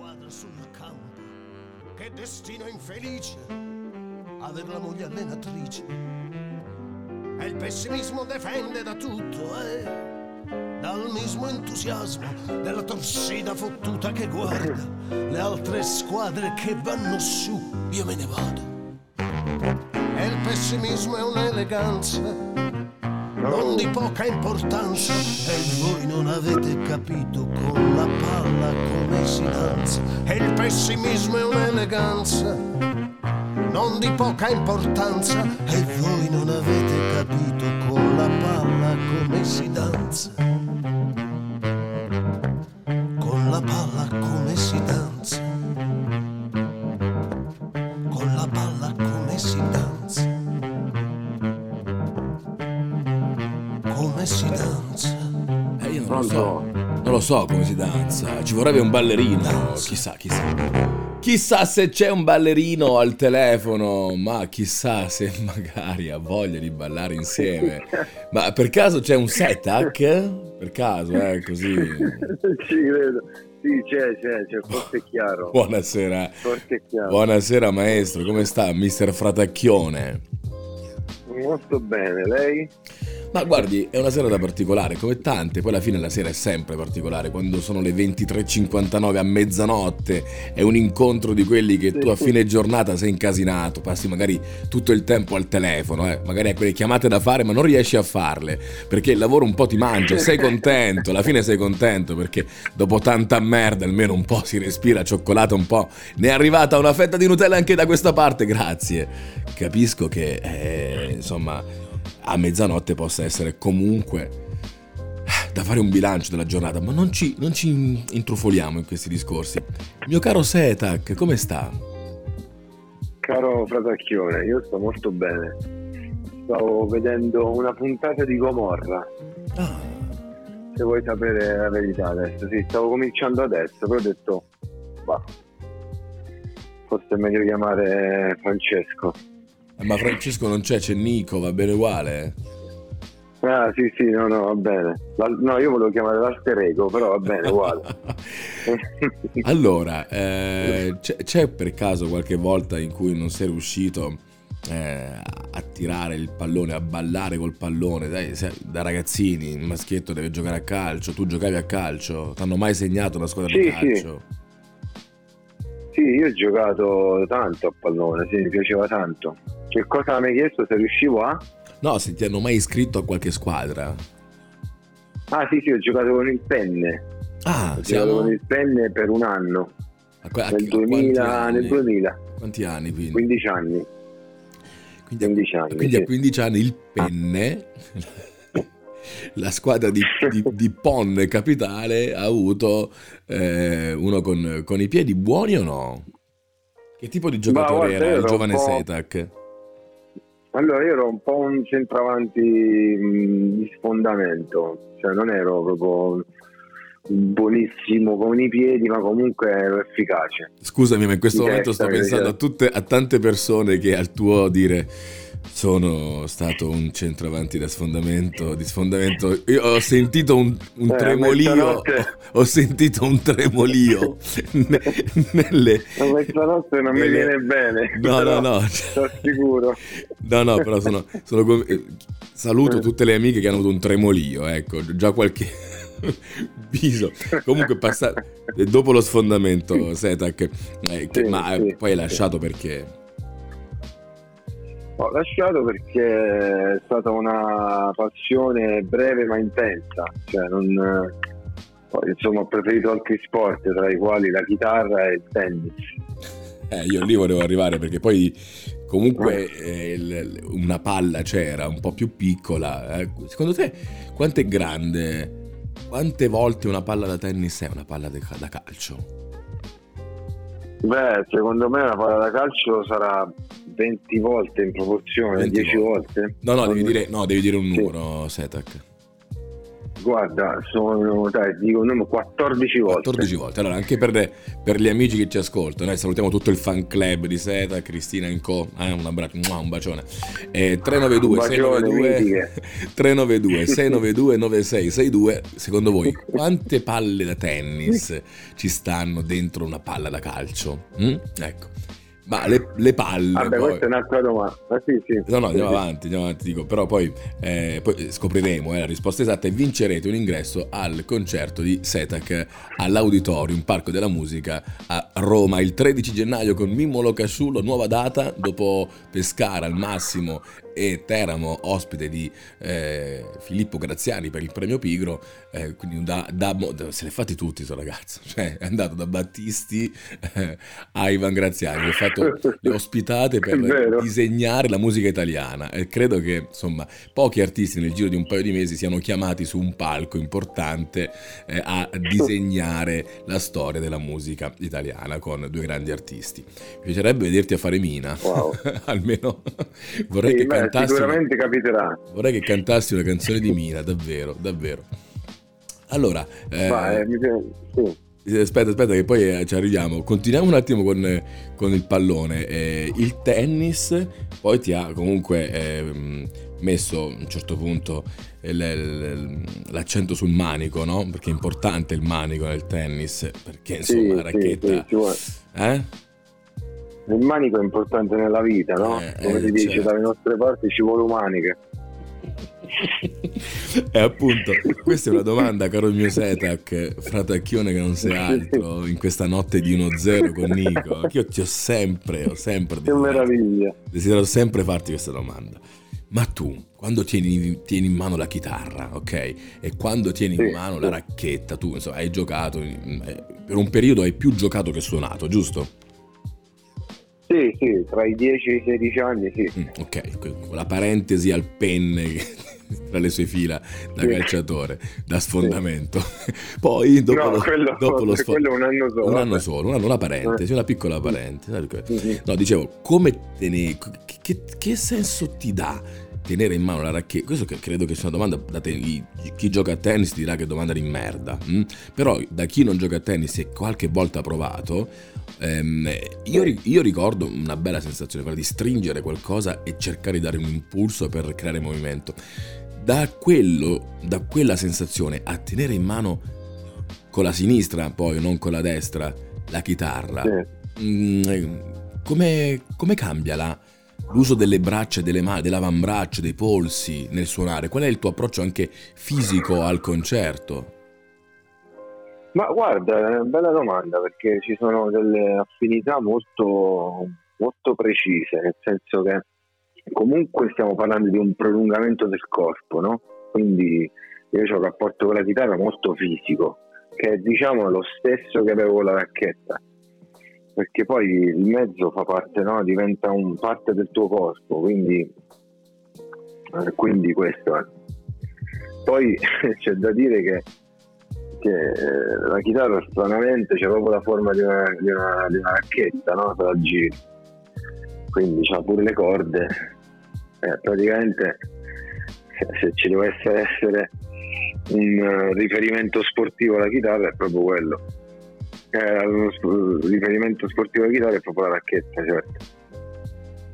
squadra sul campo. Che destino infelice aver la moglie allenatrice. E il pessimismo difende da tutto, eh? Dal mismo entusiasmo della torsida fottuta che guarda le altre squadre che vanno su, io me ne vado. E il pessimismo è un'eleganza non di poca importanza. E voi non avete capito con la palla come si danza. E il pessimismo è un'eleganza. Non di poca importanza. E voi non avete capito con la palla come si danza lo so come si danza. Ci vorrebbe un ballerino. Chissà, chissà. Chissà se c'è un ballerino al telefono, ma chissà se magari ha voglia di ballare insieme. Ma per caso c'è un setac? Per caso, eh, così. Ci credo. Sì, c'è, c'è, c'è, forse è chiaro. Buonasera. Forse è chiaro. Buonasera maestro, come sta mister Fratacchione? Molto bene, lei? Ma guardi, è una sera da particolare, come tante, poi alla fine la sera è sempre particolare, quando sono le 23.59 a mezzanotte, è un incontro di quelli che tu a fine giornata sei incasinato, passi magari tutto il tempo al telefono, eh, magari hai quelle chiamate da fare ma non riesci a farle, perché il lavoro un po' ti mangia, sei contento, alla fine sei contento perché dopo tanta merda almeno un po' si respira cioccolata un po', ne è arrivata una fetta di Nutella anche da questa parte, grazie. Capisco che, eh, insomma a mezzanotte possa essere comunque da fare un bilancio della giornata, ma non ci, non ci intrufoliamo in questi discorsi. Mio caro Setac, come sta? Caro Fratacchione, io sto molto bene. Stavo vedendo una puntata di Gomorra. Ah, Se vuoi sapere la verità adesso, sì, stavo cominciando adesso, però ho detto, bah, forse è meglio chiamare Francesco. Ma Francesco non c'è, c'è Nico, va bene uguale? Ah, sì, sì, no, no, va bene. La- no, io volevo chiamare l'alter ego, però va bene, uguale. allora, eh, c'è, c'è per caso qualche volta in cui non sei riuscito eh, a tirare il pallone, a ballare col pallone? Dai, sai, da ragazzini, il maschietto deve giocare a calcio, tu giocavi a calcio, ti hanno mai segnato una squadra di Sì, sì. calcio? Sì, io ho giocato tanto a pallone, sì, mi piaceva tanto. Che cosa mi hai chiesto se riuscivo a? No, se ti hanno mai iscritto a qualche squadra. Ah sì, sì, ho giocato con il penne. Ah, Ho giocato siamo... con il penne per un anno, a a- nel, a quanti 2000, anni? nel 2000, Quanti anni quindi? 15 anni. Quindi a, 15 anni, quindi a sì. 15 anni il penne, la squadra di, di, di Pon Capitale ha avuto eh, uno con, con i piedi buoni o no? Che tipo di giocatore guarda, era il giovane Setac? Allora, io ero un po' un centravanti mh, di sfondamento, cioè non ero proprio buonissimo con i piedi, ma comunque ero efficace. Scusami, ma in questo Di momento testa, sto pensando a, tutte, a tante persone che al tuo dire sono stato un centravanti da sfondamento, di sfondamento. Io ho sentito un, un Eh, tremolio, mezzanotte. ho sentito un tremolio ne- nelle... Ma mezzanotte non mi viene bene. No, no, no. Sono sicuro. No, no, però sono, sono eh, saluto Eh. tutte le amiche che hanno avuto un tremolio, ecco, già qualche viso. Comunque passa eh, dopo lo sfondamento, Setac, eh, che- Sì, ma sì, poi hai sì. lasciato perché? Ho lasciato perché è stata una passione breve ma intensa, cioè non, insomma ho preferito altri sport tra i quali la chitarra e il tennis. Eh, io lì volevo arrivare perché poi comunque eh, il- una palla c'era un po' più piccola. eh. Secondo te quanto è grande? Quante volte una palla da tennis è una palla de- da calcio? Beh, secondo me la palla da calcio sarà 20 volte in proporzione, 20 10 volte. volte. No, no, devi dire, no, devi dire un Sì. numero, Setac. Guarda, sono, dai, dico, 14 volte. 14 volte. Allora, anche per, per gli amici che ci ascoltano, eh, salutiamo tutto il fan club di Seta, Cristina Co. Eh, un, abbraccio, un bacione. Eh, 392 un bacione, 692 392 692 9662. Secondo voi, quante palle da tennis ci stanno dentro una palla da calcio? Mm? Ecco. Ma le, le palle. Vabbè, poi... questa è un'altra domanda. Ah, sì, sì. No, no, andiamo avanti, andiamo avanti. Dico, però poi, eh, poi scopriremo eh, la risposta esatta e vincerete un ingresso al concerto di Setac all'Auditorium Parco della Musica a Roma il 13 gennaio con Mimmo Locasciulo. Nuova data dopo Pescara al massimo e Teramo ospite di eh, Filippo Graziani per il premio Pigro eh, quindi da, da, se l'è fatti tutti questo ragazzo cioè è andato da Battisti eh, a Ivan Graziani ha fatto le ospitate per disegnare la musica italiana e credo che insomma pochi artisti nel giro di un paio di mesi siano chiamati su un palco importante eh, a disegnare la storia della musica italiana con due grandi artisti mi piacerebbe vederti a fare mina wow. almeno vorrei sì, che cantassi sicuramente capiterà. Vorrei che cantassi una canzone di Mina, davvero, davvero. Allora, eh, Vai, sì. Aspetta, aspetta, che poi eh, ci arriviamo. Continuiamo un attimo con, con il pallone. Eh, il tennis poi ti ha comunque eh, messo a un certo punto l'accento sul manico, no? Perché è importante il manico nel tennis. Perché insomma, sì, la racchetta. Sì, sì, eh? Il manico è importante nella vita, no? Eh, Come eh, si dice, certo. dalle nostre parti ci vuole un manico. e appunto, questa è una domanda, caro il mio Setac, fratacchione che non sei altro, in questa notte di 1-0 con Nico, che io ti ho sempre, ho sempre che meraviglia. desiderato sempre farti questa domanda. Ma tu, quando tieni, tieni, in mano la chitarra, ok? E quando tieni sì, in mano la racchetta, tu insomma, hai giocato, eh, per un periodo hai più giocato che suonato, giusto? Sì, sì, tra i 10 e i 16 anni, sì. Mm, ok, con la parentesi al penne tra le sue fila da sì. calciatore, da sfondamento. Sì. Poi dopo, no, lo, quello, dopo lo sfondamento. Quello un anno solo. Un anno solo, un anno, una parentesi, una piccola parentesi. Mm-hmm. No, dicevo, come te ne... Che, che senso ti dà tenere in mano la racchetta, questo che credo che sia una domanda da te, chi gioca a tennis dirà che è domanda di merda, hm? però da chi non gioca a tennis e qualche volta ha provato, ehm, io, io, ricordo una bella sensazione, quella di stringere qualcosa e cercare di dare un impulso per creare movimento. Da, quello, da quella sensazione a tenere in mano con la sinistra, poi non con la destra, la chitarra, sì. mh, mm, come, come cambia la l'uso delle braccia, delle mani, dell'avambraccio, dei polsi nel suonare? Qual è il tuo approccio anche fisico al concerto? Ma guarda, è una bella domanda perché ci sono delle affinità molto, molto precise, nel senso che comunque stiamo parlando di un prolungamento del corpo, no? Quindi io ho un rapporto con la chitarra molto fisico, che è diciamo lo stesso che avevo con la racchetta perché poi il mezzo fa parte, no? diventa un parte del tuo corpo, quindi, eh, quindi questo è. Poi c'è da dire che, che eh, la chitarra stranamente c'è proprio la forma di una, di una, di una racchetta, no? Se la. Quindi c'ha pure le corde. Eh, praticamente se, se ci dovesse essere un uh, riferimento sportivo alla chitarra è proprio quello eh, lo riferimento sportivo di chitarra è proprio la racchetta, certo.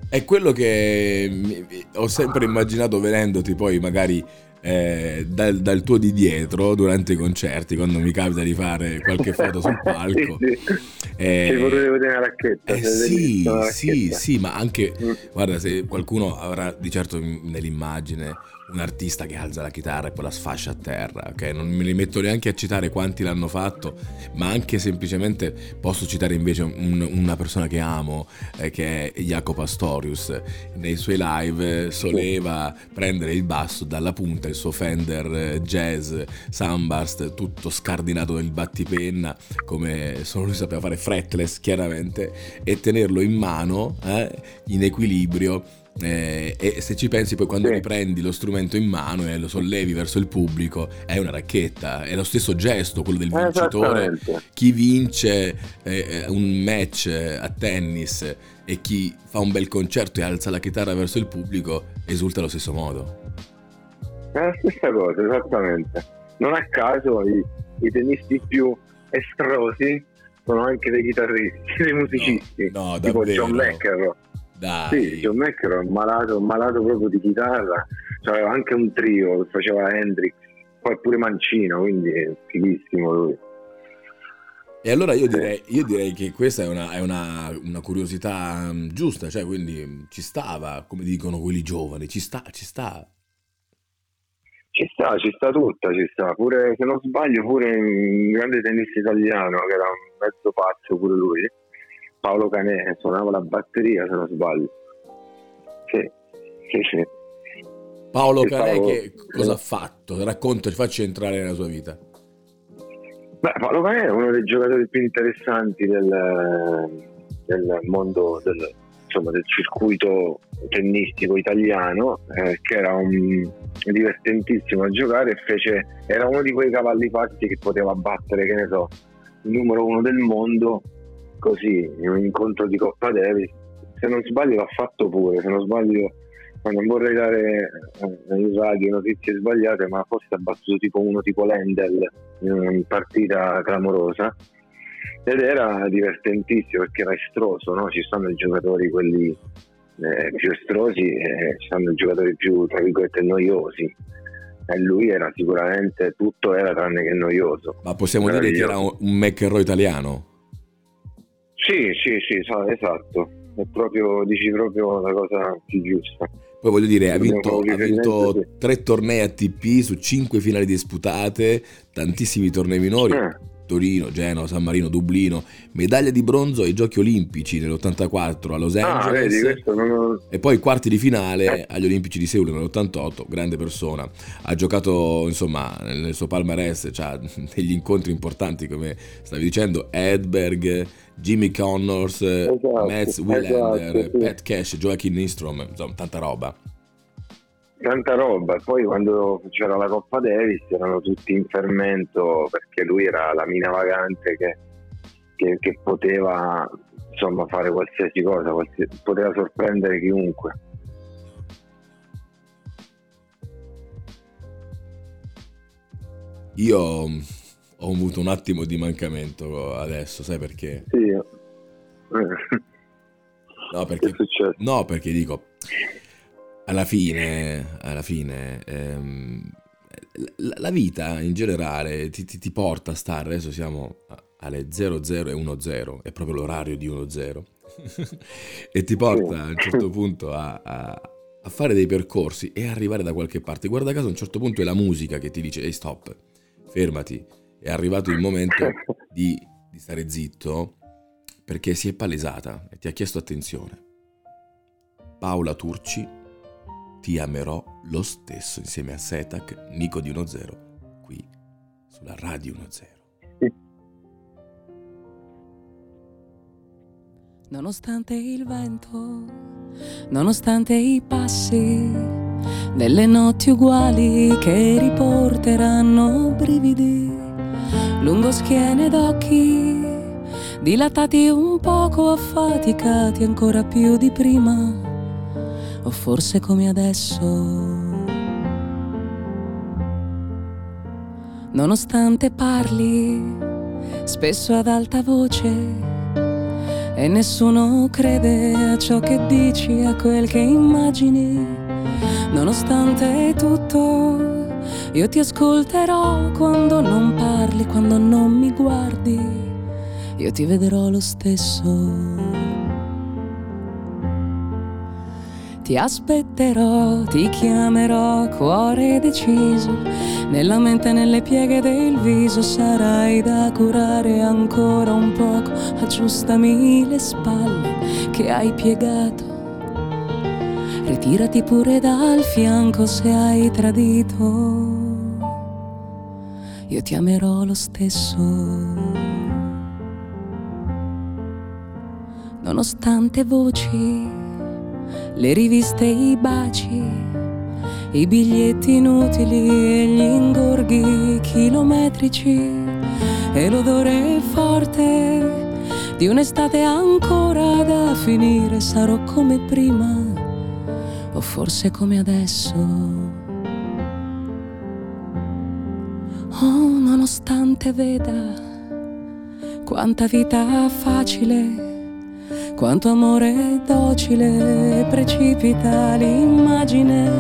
È quello che ho sempre immaginato vedendoti poi magari eh, dal, dal, tuo di dietro durante i concerti, quando mi capita di fare qualche foto sul palco. sì, sì. Eh, Ci vedere la racchetta. Eh, sì, sì, sì, ma anche, mm. guarda, se qualcuno avrà di certo nell'immagine un artista che alza la chitarra e poi la sfascia a terra, ok? Non me li metto neanche a citare quanti l'hanno fatto, ma anche semplicemente posso citare invece un, una persona che amo, eh, che è Jacopo Astorius. Nei suoi live soleva prendere il basso dalla punta, il suo Fender eh, Jazz Sunburst, tutto scardinato nel battipenna, come solo lui sapeva fare fretless chiaramente, e tenerlo in mano, eh, in equilibrio eh, e se ci pensi poi quando sì. riprendi lo strumento in mano e lo sollevi verso il pubblico è una racchetta, è lo stesso gesto quello del vincitore. Chi vince eh, un match a tennis e chi fa un bel concerto e alza la chitarra verso il pubblico esulta allo stesso modo. È la stessa cosa, esattamente. non a caso i, i tennisti più estrosi sono anche dei chitarristi, dei musicisti, no, no, tipo davvero? John McEnroe. Dai. Sì, John McEnroe è malato, malato proprio di chitarra, cioè, aveva anche un trio che faceva Hendrix, poi pure Mancino, quindi è fighissimo lui. E allora io direi, io direi che questa è, una, è una, una, curiosità mm, giusta, cioè quindi mm, ci stava, come dicono quelli giovani, ci sta, ci sta. Ci sta, ci sta tutta, ci sta. Pure, se non sbaglio, pure un grande tennista italiano, che era un mezzo pazzo pure lui, Paolo Canè, suonava la batteria, se non sbaglio. Sì, sì, sì. Paolo Canè che cosa ha fatto? Racconta, facci entrare nella sua vita. Beh, Paolo Canè è uno dei giocatori più interessanti del, del mondo del, insomma, del circuito tennistico italiano, eh, che era un, divertentissimo a giocare e fece, era uno di quei cavalli pazzi che poteva battere, che ne so, il numero uno del mondo così in un incontro di Coppa Davis. Se non sbaglio l'ha fatto pure, se non sbaglio non vorrei dare eh, in radio notizie sbagliate, ma forse ha battuto tipo uno tipo Lendel in una partita clamorosa ed era divertentissimo perché era estroso, no? ci stanno i giocatori quelli eh, più estrosi e ci stanno i giocatori più tra virgolette noiosi e lui era sicuramente tutto era tranne che noioso. Ma possiamo dire che era un, un McEnroe italiano? Sì, sì, sì, esatto, è proprio, dici proprio la cosa più giusta. Poi voglio dire, ha vinto, ha vinto tre tornei ATP su cinque finali disputate, tantissimi tornei minori. Eh. Torino, Genova, San Marino, Dublino, medaglia di bronzo ai Giochi Olimpici nell'84 a Los Angeles ah, vedi, non... e poi quarti di finale agli Olimpici di Seul nell'88, grande persona. Ha giocato insomma nel suo palmarès, cioè, degli incontri importanti come stavi dicendo, Edberg, Jimmy Connors, esatto, Mats Willander, esatto, sì. Pat Cash, Joachim Nistrom, insomma tanta roba tanta roba. Poi quando c'era la Coppa Davis erano tutti in fermento perché lui era la mina vagante che, che, che poteva insomma, fare qualsiasi cosa, qualsiasi, poteva sorprendere chiunque. Io ho avuto un attimo di mancamento adesso, sai perché? Sì. No, perché, no, perché dico, alla fine, alla fine ehm, la, vita in generale ti, ti, ti, porta a stare, adesso siamo alle 00 e 10, è proprio l'orario di 10, e ti porta a un certo punto a, a, a, fare dei percorsi e arrivare da qualche parte. Guarda caso a un certo punto è la musica che ti dice, ehi stop, fermati, è arrivato il momento di, di stare zitto perché si è palesata e ti ha chiesto attenzione. Paola Turci ti amerò lo stesso insieme a Setac, Nico di 1-0, qui sulla Radio 1-0. Nonostante il vento, nonostante i passi delle notti uguali che riporteranno brividi lungo schiene d'occhi dilatati un poco affaticati ancora più di prima o forse come adesso. Nonostante parli spesso ad alta voce e nessuno crede a ciò che dici, a quel che immagini, nonostante tutto, io ti ascolterò quando non parli, quando non mi guardi, io ti vedrò lo stesso. Ti aspetterò, ti chiamerò, cuore deciso. Nella mente e nelle pieghe del viso sarai da curare ancora un poco. Aggiustami le spalle che hai piegato. Ritirati pure dal fianco se hai tradito. Io ti amerò lo stesso. Nonostante voci le riviste, i baci, i biglietti inutili e gli ingorghi chilometrici e l'odore forte di un'estate ancora da finire. Sarò come prima o forse come adesso. nonostante veda quanta vita facile, quanto amore docile precipita l'immagine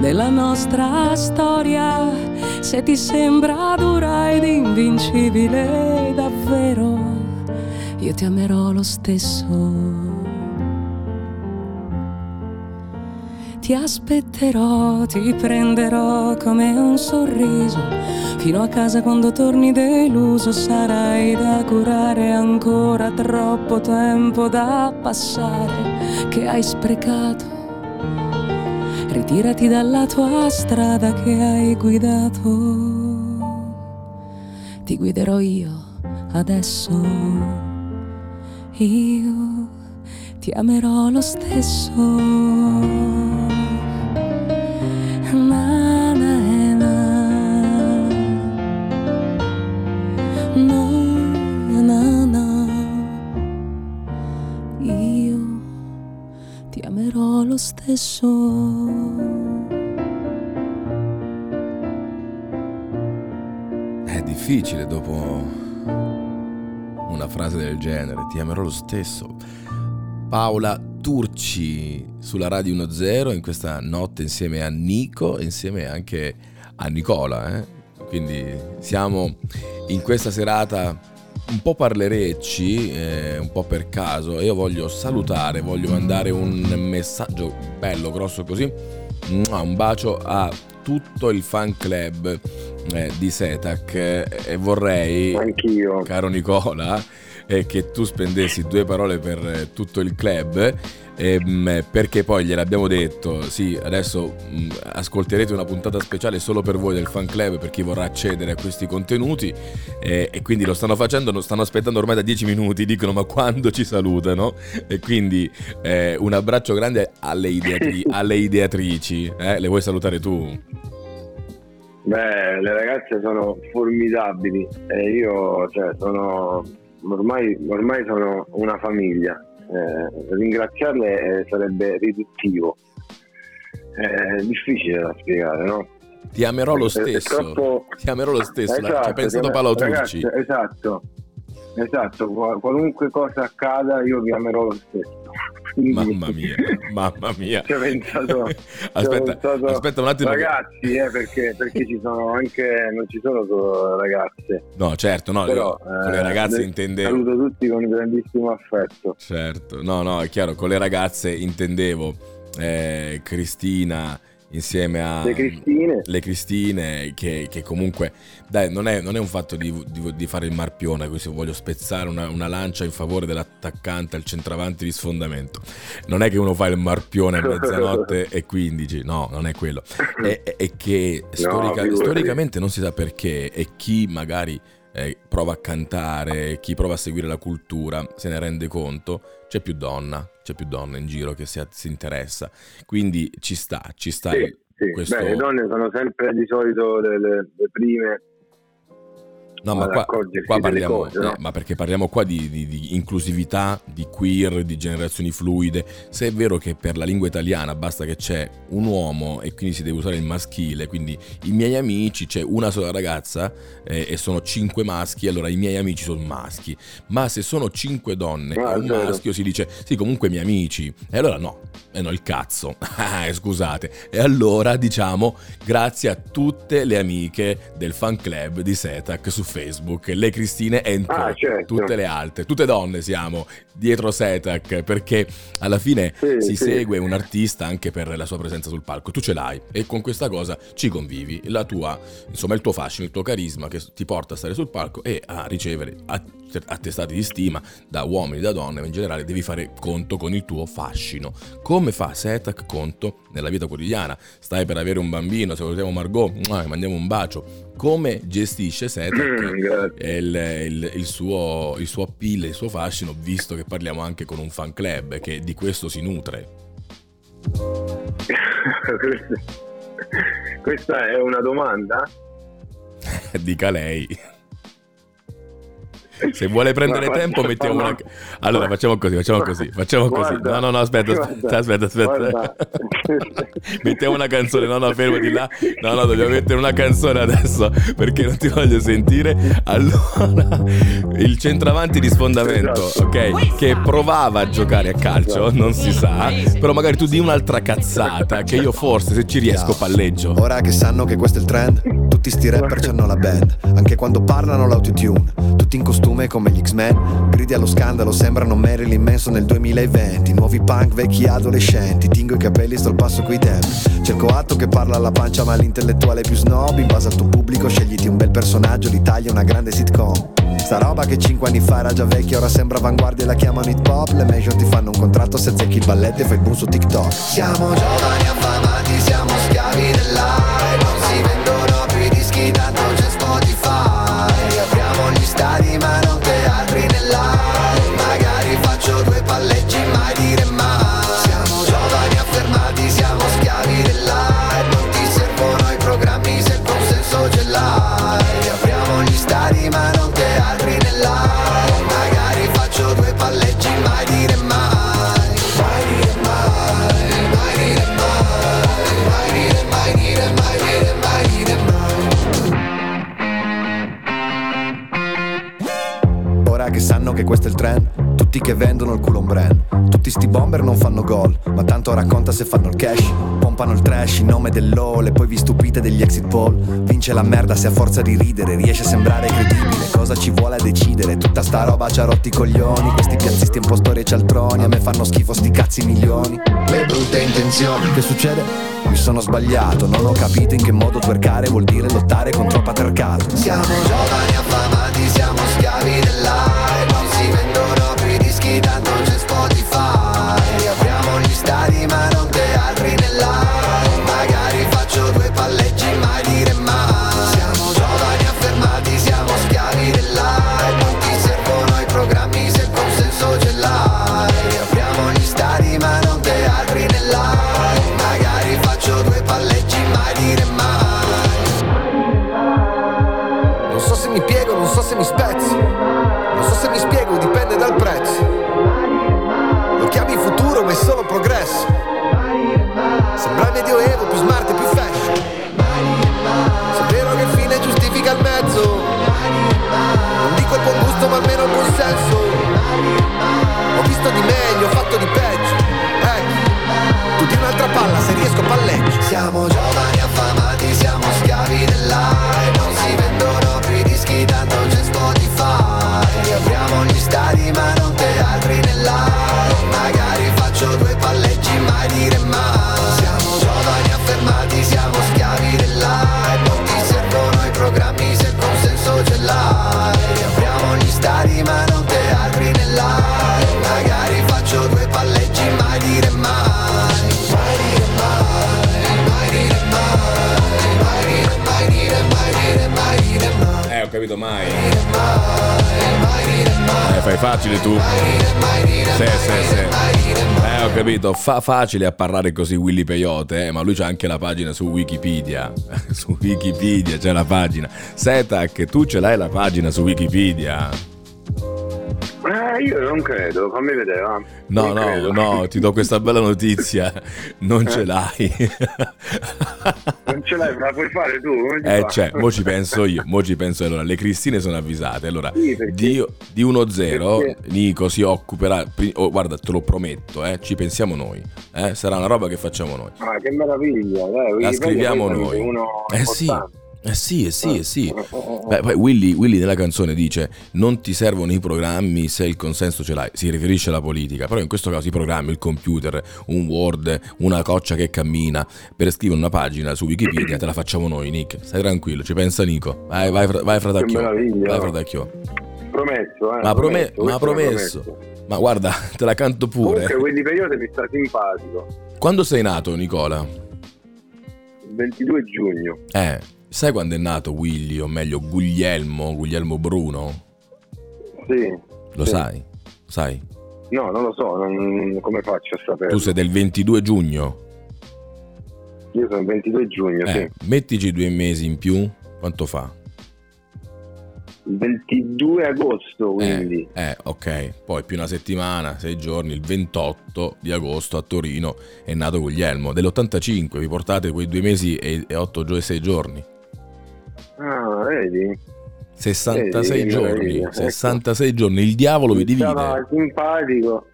della nostra storia. Se ti sembra dura ed invincibile, davvero, io ti amerò lo stesso. Ti aspetterò, ti prenderò come un sorriso. Fino a casa quando torni deluso sarai da curare ancora troppo tempo da passare che hai sprecato. Ritirati dalla tua strada che hai guidato. Ti guiderò io adesso. Io ti amerò lo stesso. lo stesso. È difficile dopo una frase del genere, ti amerò lo stesso. Paola Turci sulla Radio 1.0 in questa notte insieme a Nico e insieme anche a Nicola. Eh? Quindi siamo in questa serata un po' parlerecci, eh, un po' per caso, io voglio salutare, voglio mandare un messaggio bello, grosso così, un bacio a tutto il fan club eh, di Setac e vorrei, Anch'io. caro Nicola, eh, che tu spendessi due parole per eh, tutto il club ehm, perché poi gliel'abbiamo detto, sì, adesso mh, ascolterete una puntata speciale solo per voi del fan club, per chi vorrà accedere a questi contenuti eh, e quindi lo stanno facendo, lo stanno aspettando ormai da dieci minuti, dicono ma quando ci salutano? E quindi eh, un abbraccio grande alle, ideatri- alle ideatrici, eh? le vuoi salutare tu? Beh, le ragazze sono formidabili e io cioè, sono ormai, ormai sono una famiglia eh, ringraziarle eh, sarebbe riduttivo. È difficile da spiegare, no? Ti amerò lo stesso. Troppo... Ti amerò lo stesso, esatto, ci ha pensato Paolo Turci. Esatto, esatto, qualunque cosa accada io vi amerò lo stesso. Mamma mia, mamma mia. Ci ho pensato, aspetta, pensato aspetta un attimo. Ragazzi, eh, perché, perché, ci sono anche, non ci sono solo ragazze. No, certo, no, Però, con le ragazze eh, intendevo. Saluto tutti con grandissimo affetto. Certo, no, no, è chiaro, con le ragazze intendevo eh, Cristina insieme a le Cristine, le Cristine che, che comunque dai, non, è, non è, un fatto di, di, di, fare il marpione così voglio spezzare una, una, lancia in favore dell'attaccante al centravanti di sfondamento. Non è che uno fa il marpione a mezzanotte e 15 no non è quello. È, è, è che storica, no, storicamente non si sa perché e chi magari eh, prova a cantare chi prova a seguire la cultura se ne rende conto c'è più donna c'è più donna in giro che si, si interessa. Quindi ci sta, ci sta. Sì, sì. Questo... Beh, le donne sono sempre di solito le, le, le prime No, ma qua, qua parliamo, cose, no? eh, ma perché parliamo qua di, di, di, inclusività, di queer, di generazioni fluide. Se è vero che per la lingua italiana basta che c'è un uomo e quindi si deve usare il maschile, quindi i miei amici c'è una sola ragazza eh, e sono cinque maschi, allora i miei amici sono maschi. Ma se sono cinque donne ah, e un certo. maschio si dice sì, comunque i miei amici. E allora no, e no il cazzo. Ah, scusate. E allora diciamo grazie a tutte le amiche del fan club di Setac su Facebook, le Cristine e ah, certo. tutte le altre, tutte donne siamo dietro Setac perché alla fine sì, si sì. segue un artista anche per la sua presenza sul palco, tu ce l'hai e con questa cosa ci convivi, la tua, insomma il tuo fascino, il tuo carisma che ti porta a stare sul palco e a ricevere attestati di stima da uomini, da donne, ma in generale devi fare conto con il tuo fascino. Come fa Setac conto nella vita quotidiana? Stai per avere un bambino, se vogliamo Margot, mandiamo un bacio come gestisce Setek il, il, il, suo, il suo appeal, il suo fascino, visto che parliamo anche con un fan club che di questo si nutre. Questa è una domanda? Dica lei. Se vuole prendere tempo, mettiamo una. Allora, facciamo così, facciamo così, facciamo così. No, no, no, aspetta, aspetta, aspetta, aspetta. mettiamo una canzone, no, no, fermati là. No, no, dobbiamo mettere una canzone adesso perché non ti voglio sentire. Allora, il centravanti di sfondamento, Esatto. ok? Che provava a giocare a calcio, non si sa, però magari tu di un'altra cazzata che io forse se ci riesco palleggio. Ora che sanno che questo è il trend, tutti sti rapper c'hanno la band. Anche quando parlano l'autotune, tutti in costume come gli X-Men. Gridi allo scandalo, sembrano Marilyn Manson nel 2020. Nuovi punk, vecchi adolescenti. Tingo i capelli, sto al passo coi tempi. Cerco atto che parla alla pancia, ma l'intellettuale più snob. In base al tuo pubblico, scegliti un bel personaggio, l'Italia è una grande sitcom. Sta roba che 5 anni fa era già vecchia, ora sembra avanguardia e la chiamano hip hop. Le major ti fanno un contratto se zecchi il balletto e fai il boom su TikTok. Siamo giovani affamati, siamo schiavi dell'hype. Se fanno il cash. Pompano il trash in nome dell'all e poi vi stupite degli exit poll. Vince la merda se a forza di ridere riesce a sembrare credibile. Cosa ci vuole a decidere? Tutta sta roba ci ha rotti i coglioni. Questi piazzisti impostori e cialtroni, a me fanno schifo sti cazzi milioni. Le brutte intenzioni. Che succede? Mi sono sbagliato, non ho capito in che modo twerkare vuol dire lottare contro il patriarcato. Siamo giovani affamati, siamo schiavi. Non si vendono più i dischi, tanto c'è Spotify. Fai facile tu. Sì, sì, sì. Eh, ho capito. Fa facile a parlare così Willy Peyote, eh, ma lui c'ha anche la pagina su Wikipedia. su Wikipedia c'è la pagina. Setac, tu ce l'hai la pagina su Wikipedia? Eh, io non credo, fammi vedere. va. No, Non no, credo. no, ti do questa bella notizia. Non ce l'hai. Non ce l'hai, me la puoi fare tu? Eh, fa? cioè, mo ci penso io, mo ci penso. Allora, le Cristine sono avvisate. Allora, Sì, di, di 1-0, Perché- Nico si occuperà. oh, guarda, te lo prometto, eh, ci pensiamo noi. eh, sarà una roba che facciamo noi. Ah, che meraviglia, dai, La scriviamo noi. Uno Eh sì. Eh sì, eh sì, eh sì. Eh, eh, eh. Beh, poi Willy, Willy nella canzone dice non ti servono i programmi se il consenso ce l'hai, si riferisce alla politica, però in questo caso i programmi, il computer, un Word, una coccia che cammina, per scrivere una pagina su Wikipedia te la facciamo noi Nick, stai tranquillo, ci pensa Nico, vai, vai, vai fratacchio, meraviglia. vai fratacchio, Promesso, eh. ma, prome- promesso, ma promesso, ma guarda, te la canto pure. Comunque, quel periodo mi sta simpatico. Quando sei nato Nicola? Il 22 giugno. Eh, sai quando è nato Willy, o meglio Guglielmo, Guglielmo Bruno? Sì. Lo Sì. sai? Sai? No, non lo so, non- come faccio a sapere? Tu sei del 22 giugno? Io sono il 22 giugno, Eh, mettici due mesi in più, quanto fa? Il 22 agosto, quindi. Eh, eh, ok, poi più una settimana, sei giorni, il 28 di agosto a Torino è nato Guglielmo. Dell'85 vi portate quei due mesi e, e 8 e 6 giorni. Vedi? 66 Vedi, giorni, meraviglia. 66 giorni, il diavolo vi divide. Stava simpatico.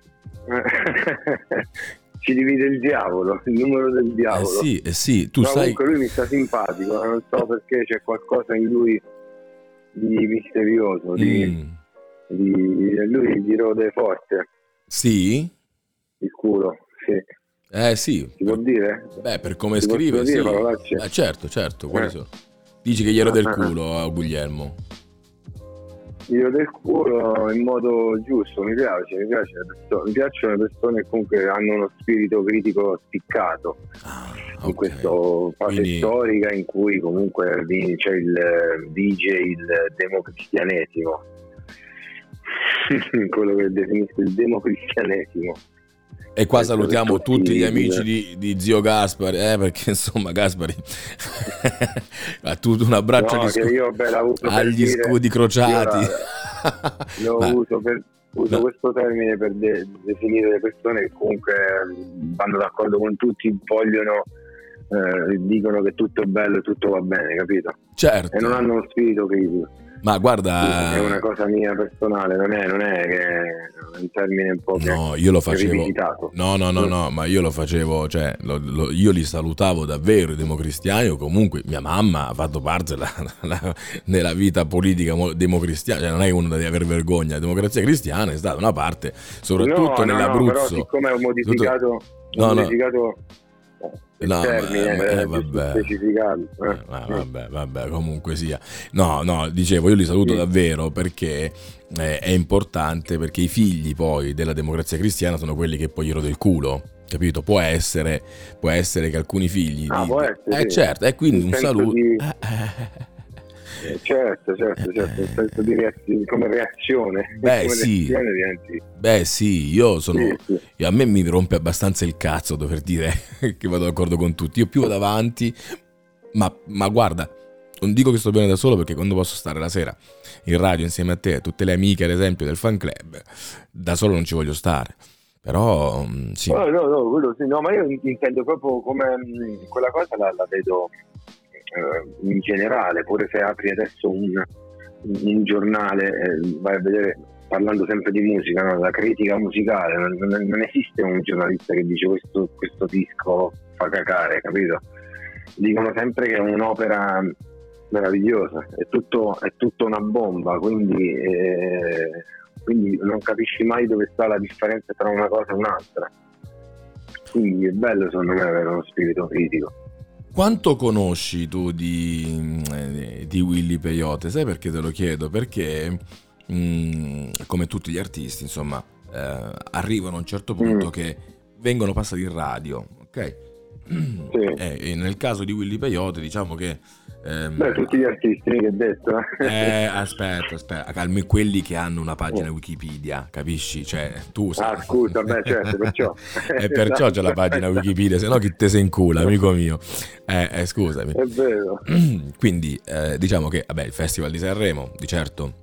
Ci divide il diavolo, il numero del Eh diavolo. sì, eh sì, tu No, sai... comunque lui mi sta simpatico, non so perché c'è qualcosa in lui di misterioso, di, Mm, di- lui gli rode forte sì? il culo, sì. Eh sì, Si può dire? beh per come Si scrive sì. Eh, certo, certo, quali Eh. sono? Dici che gli ero del Ah, ah, ah. culo a Guglielmo. Gli rode il culo in modo giusto, mi piace, mi, piace mi piacciono le persone che comunque hanno uno spirito critico spiccato. Ah, in ok. questa fase Quindi- storica in cui comunque vince il vige il democristianesimo quello che definisco il democristianesimo E qua salutiamo tutti- gli amici di, di zio Gaspari, eh, perché insomma Gaspari ha tutto un abbraccio no, agli, scu- agli scudi crociati. io Ma- uso, per, uso No. questo termine per de- definire le persone che comunque mm, vanno d'accordo con tutti vogliono eh, dicono che tutto è bello e tutto va bene capito? certo, e non hanno uno spirito critico ma guarda, è una cosa mia personale, non è, non è che è un termine un po' che no, io lo facevo. No, no, no, no, ma io lo facevo, cioè, lo- lo- io li salutavo davvero i democristiani, o comunque mia mamma ha fatto parte della, la- nella vita politica mo- democristiana, cioè non è uno da aver vergogna, la democrazia cristiana è stata una parte, soprattutto No, no, no, nell'Abruzzo. però siccome ho modificato, No, ho no. modificato No, termine, eh, vabbè. eh. Eh, vabbè, vabbè, comunque sia. No, no, dicevo, io li saluto Sì. davvero perché è importante, perché i figli poi della democrazia cristiana sono quelli che poi gli rode il culo. Capito? Può essere, può essere che alcuni figli. Ah, di- può essere, eh, sì. certo, e quindi In un saluto. di- Certo, certo, certo, nel senso di reazione, come reazione. Beh, come sì. reazione diventi... Beh, sì, io sono. Sì, sì. io- a me mi rompe abbastanza il cazzo dover dire che vado d'accordo con tutti. Io più vado avanti, ma, ma guarda, non dico che sto bene da solo perché quando posso stare la sera in radio insieme a te, tutte le amiche ad esempio del fan club, da solo non ci voglio stare. Però mm, sì, No, no, no, quello sì, no, ma io intendo proprio come mh, quella cosa la, la vedo eh, in generale, pure se apri adesso un, un giornale, eh, vai a vedere, parlando sempre di musica, no? la critica musicale, non, non- esiste un giornalista che dice questo, questo disco fa cacare, capito? Dicono sempre che è un'opera meravigliosa, è tutto, è tutto una bomba, quindi, eh, quindi non capisci mai dove sta la differenza tra una cosa e un'altra. Quindi è bello secondo me avere uno spirito critico. Quanto conosci tu di, eh, di Willy Peyote? Sai perché te lo chiedo? Perché, mm, come tutti gli artisti, insomma, eh, arrivano a un certo punto Mm. che vengono passati in radio, ok? Eh, e nel caso di Willy Peyote, diciamo che... ehm, Beh, tutti gli artisti che hai detto. eh, aspetta, aspetta, calmi quelli che hanno una pagina Wikipedia, capisci? Cioè, tu sai. Ah, scusa, beh, certo, perciò. E perciò c'è la pagina Wikipedia, se no chi te se incula, amico mio. Eh, eh, scusami. È vero. Quindi eh, diciamo che vabbè, il Festival di Sanremo, di certo,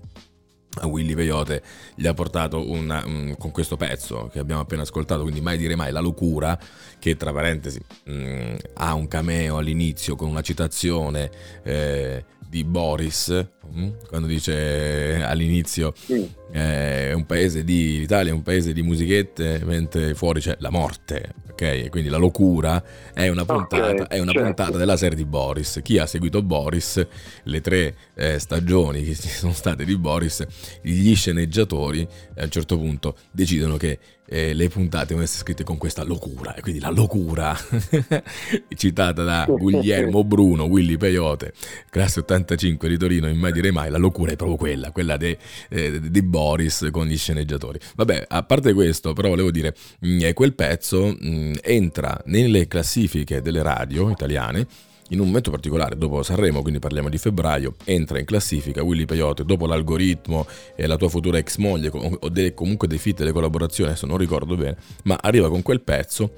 Willy Peyote gli ha portato una, mm, con questo pezzo che abbiamo appena ascoltato, quindi mai dire mai, La locura, che tra parentesi mm, ha un cameo all'inizio con una citazione eh, di Boris, mm, quando dice all'inizio eh, è un paese di l'Italia è un paese di musichette mentre fuori c'è la morte ok? E quindi la locura è una puntata, Ok, è una certo. puntata della serie di Boris. Chi ha seguito Boris le tre eh, stagioni che ci sono state di Boris gli sceneggiatori a un certo punto decidono che eh, le puntate devono essere scritte con questa locura e quindi la locura citata da Guglielmo Bruno Willy Peyote classe 85 di Torino in mai dire mai la locura è proprio quella quella eh, di Boris con gli sceneggiatori. Vabbè a parte questo però volevo dire mh, eh, quel pezzo mh, entra nelle classifiche delle radio italiane in un momento particolare, dopo Sanremo, quindi parliamo di febbraio, entra in classifica Willy Peyote, dopo l'algoritmo e la tua futura ex moglie, o de- comunque dei feat, delle collaborazioni, adesso non ricordo bene, ma arriva con quel pezzo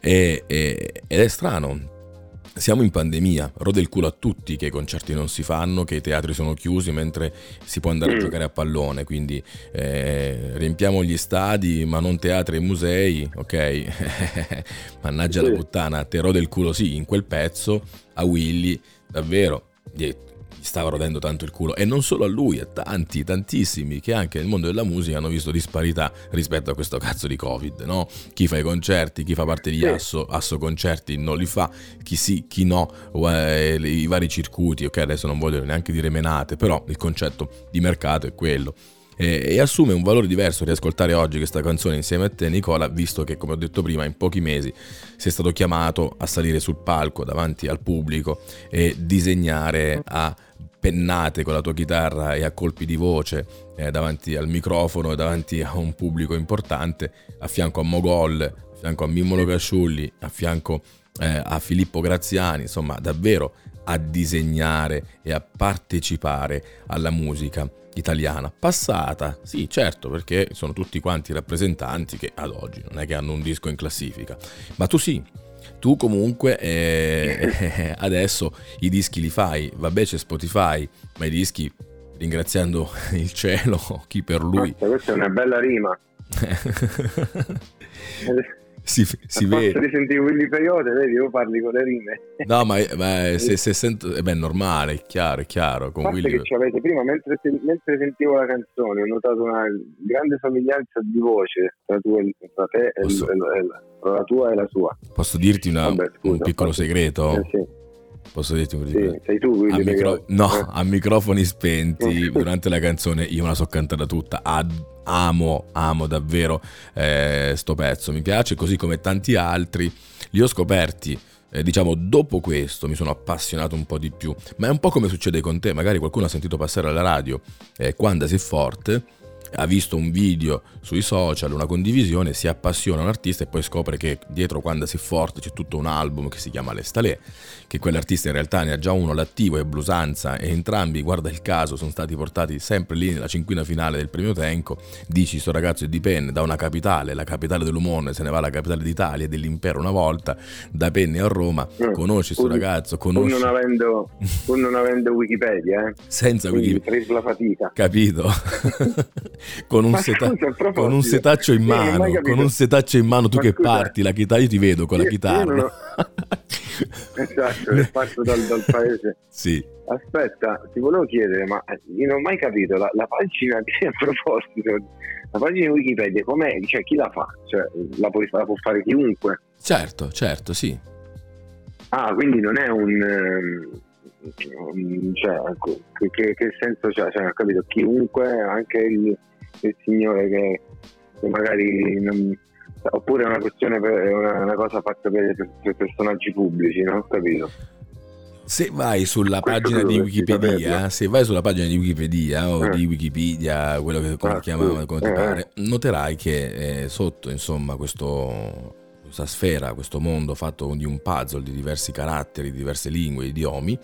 e- e- ed è strano, siamo in pandemia, rode il culo a tutti che i concerti non si fanno, che i teatri sono chiusi mentre si può andare a mm. giocare a pallone, quindi eh, riempiamo gli stadi ma non teatri e musei, ok? Mannaggia la puttana, te rode il culo sì, in quel pezzo a Willy, davvero, gli stava rodendo tanto il culo. E non solo a lui, a tanti, tantissimi che anche nel mondo della musica hanno visto disparità rispetto a questo cazzo di Covid, no? Chi fa i concerti, chi fa parte di Asso, Asso concerti non li fa, chi sì, chi no, eh, i vari circuiti, ok adesso non voglio neanche dire menate, però il concetto di mercato è quello. E, assume un valore diverso riascoltare oggi questa canzone insieme a te Nicola, visto che come ho detto prima in pochi mesi sei stato chiamato a salire sul palco davanti al pubblico e disegnare a pennate con la tua chitarra e a colpi di voce eh, davanti al microfono e davanti a un pubblico importante, a fianco a Mogol, a fianco a Mimmolo Casciulli, a fianco eh, a Filippo Graziani, insomma davvero a disegnare e a partecipare alla musica italiana. Passata, sì certo, perché sono tutti quanti rappresentanti che ad oggi non è che hanno un disco in classifica, ma tu sì, tu comunque eh, adesso i dischi li fai, vabbè c'è Spotify, ma i dischi, ringraziando il cielo, chi per lui... Questa è una bella rima. si, si vede. Se senti Willy Peyote, vedi, io parli con le rime. No, ma, ma se, se sento, eh beh, è normale, è chiaro, è chiaro. Con Willy... che avete prima, mentre, mentre, sentivo la canzone, ho notato una grande somiglianza di voce tra, tu e, tra te Posso... e, e, tra la tua e la sua. Posso dirti una, Vabbè, scusa, un piccolo segreto? Eh, sì. Posso dirti un sì, sei tu a, micro... no, eh. a microfoni spenti durante la canzone io me la so cantata tutta ad amo, amo davvero eh, sto pezzo, mi piace così come tanti altri, li ho scoperti. Eh, diciamo dopo questo mi sono appassionato un po' di più ma è un po' come succede con te magari qualcuno ha sentito passare alla radio eh, quando sei forte ha visto un video sui social, una condivisione, si appassiona a un artista e poi scopre che dietro quando si forte c'è tutto un album che si chiama L'Estalè, che quell'artista in realtà ne ha già uno l'attivo e Blusanza e entrambi, guarda il caso, sono stati portati sempre lì nella cinquina finale del premio Tenco, dici sto ragazzo è di Penne da una capitale, la capitale dell'Umone, se ne va alla capitale d'Italia e dell'impero una volta, da Penne a Roma, mm. conosci sto ragazzo, conosci... Pur non avendo, pur non avendo Wikipedia, eh? Senza Wikipedia. la fatica. Capito? con, un seta- scusa, con un, setaccio in mano, con un setaccio in mano tu Ma che scusa, parti la chitarra, io ti vedo con io, la chitarra. Ho... esatto, che parto dal, dal paese. Sì. Aspetta, ti volevo chiedere, ma io non ho mai capito la, la pagina a proposito, la pagina di Wikipedia com'è? Cioè chi la fa? Cioè, la, può, la può fare chiunque? Certo, certo, sì. Ah, quindi non è un ehm, cioè, ecco, che, che, senso c'ha? Cioè, ho capito, chiunque, anche il, il signore che, che magari non, oppure è una questione per, una, una cosa fatta per, per, personaggi pubblici, non ho capito. Se vai sulla Questo pagina di Wikipedia, se vai sulla pagina di Wikipedia o eh. di Wikipedia, quello che come ah, chiamavano, come ti eh. pare, noterai che eh, sotto, insomma, questo questa sfera, questo mondo fatto di un puzzle di diversi caratteri, di diverse lingue, idiomi,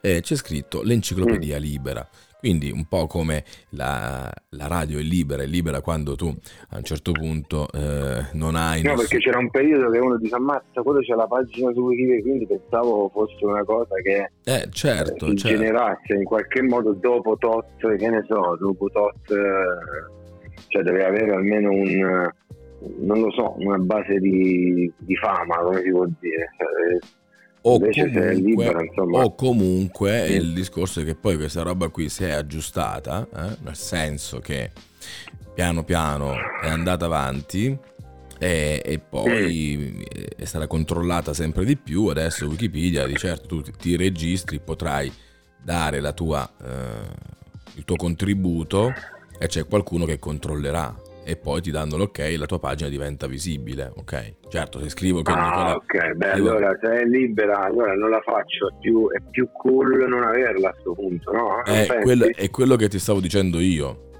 eh, c'è scritto l'enciclopedia mm. libera. Quindi un po' come la, la, radio è libera, è libera quando tu a un certo punto eh, non hai... No, nessun... perché c'era un periodo che uno dice ammazza, quello c'è la pagina su Wikipedia, quindi pensavo fosse una cosa che eh, certo, si certo. generasse in qualche modo dopo tot, che ne so, dopo tot, eh, cioè deve avere almeno un non lo so, una base di, di fama, come si può dire. O comunque, libera, o comunque sì. il discorso è che poi questa roba qui si è aggiustata, eh? nel senso che piano piano è andata avanti e, e poi sì. è stata controllata sempre di più. Adesso Wikipedia di certo tu ti registri, potrai dare tua, eh, il tuo contributo e c'è qualcuno che controllerà e poi ti danno l'ok la tua pagina diventa visibile, ok? Certo, se scrivo che ah, Nicola... ok, beh Nicola... allora se è libera, allora non la faccio, è più, è più cool non averla a questo punto, no? È, quello, è quello che ti stavo dicendo io.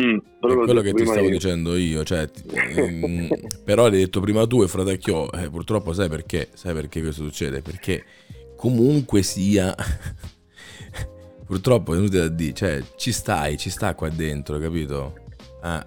Mm, è quello che ti stavo io. dicendo io, cioè, ehm, però l'hai detto prima tu e fratecchio, eh, purtroppo sai perché? Sai perché questo succede? Perché comunque sia purtroppo è inutile da dire, cioè ci stai, ci sta qua dentro, capito? Ah,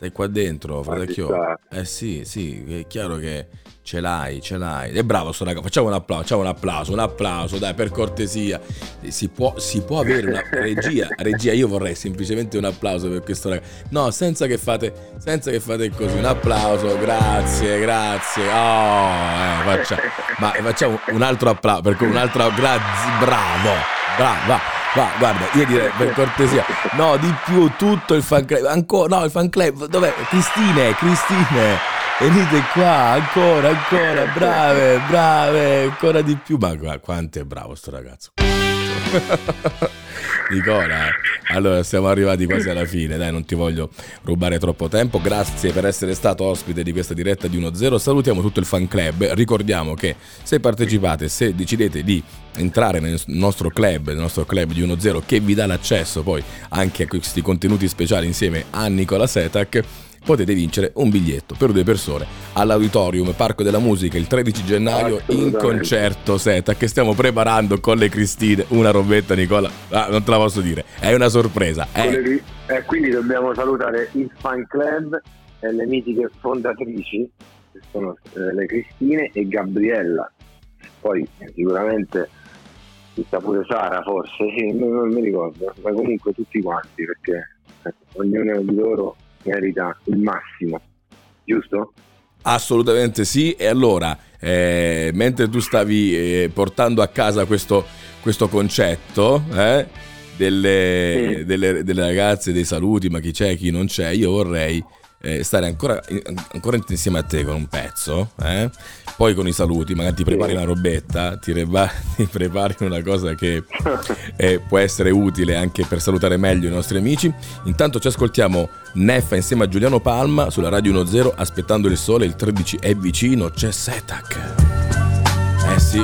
Stai qua dentro, Fratecchio. Eh sì, sì, è chiaro che ce l'hai, ce l'hai. È bravo sto ragazzo, facciamo un applauso, facciamo un applauso, un applauso, dai, per cortesia. Si può, si può avere una regia, regia, io vorrei semplicemente un applauso per questo ragazzo. No, senza che fate, senza che fate così, un applauso, grazie, grazie. Oh, eh, facciamo, ma facciamo un altro applauso, perché un altro, grazie, bravo, bravo, va. Va, guarda, io direi per cortesia, no, di più tutto il fan club, ancora, no, il fan club, dov'è? Cristine, Cristine, venite qua, ancora, ancora, brave, brave, ancora di più, ma quanto è bravo sto ragazzo. Nicola, allora siamo arrivati quasi alla fine, dai, non ti voglio rubare troppo tempo. Grazie per essere stato ospite di questa diretta di 1-0. Salutiamo tutto il fan club. Ricordiamo che se partecipate, se decidete di entrare nel nostro club, nel nostro club di 1-0 che vi dà l'accesso poi anche a questi contenuti speciali insieme a Nicola Setac potete vincere un biglietto per due persone all'Auditorium Parco della Musica il 13 gennaio in concerto Seta che stiamo preparando con le Cristine una robetta Nicola. Ah, non te la posso dire. È una sorpresa eh. Eh, quindi dobbiamo salutare il fan club e le mitiche fondatrici che sono eh, le Cristine e Gabriella. Poi sicuramente ci sta pure Sara forse non, non mi ricordo ma comunque tutti quanti perché eh, ognuno di loro merita il massimo, giusto? Assolutamente sì, e allora, eh, mentre tu stavi eh, portando a casa questo, questo concetto eh, delle, sì. delle, delle, ragazze, dei saluti, ma chi c'è, chi non c'è, io vorrei eh, stare ancora, ancora, insieme a te con un pezzo, eh? poi con i saluti, magari ti prepari una robetta, ti, reba- ti prepari una cosa che eh, può essere utile anche per salutare meglio i nostri amici. Intanto ci ascoltiamo Neffa insieme a Giuliano Palma sulla Radio 10 aspettando il sole, il 13 è vicino, c'è Setac. Eh sì,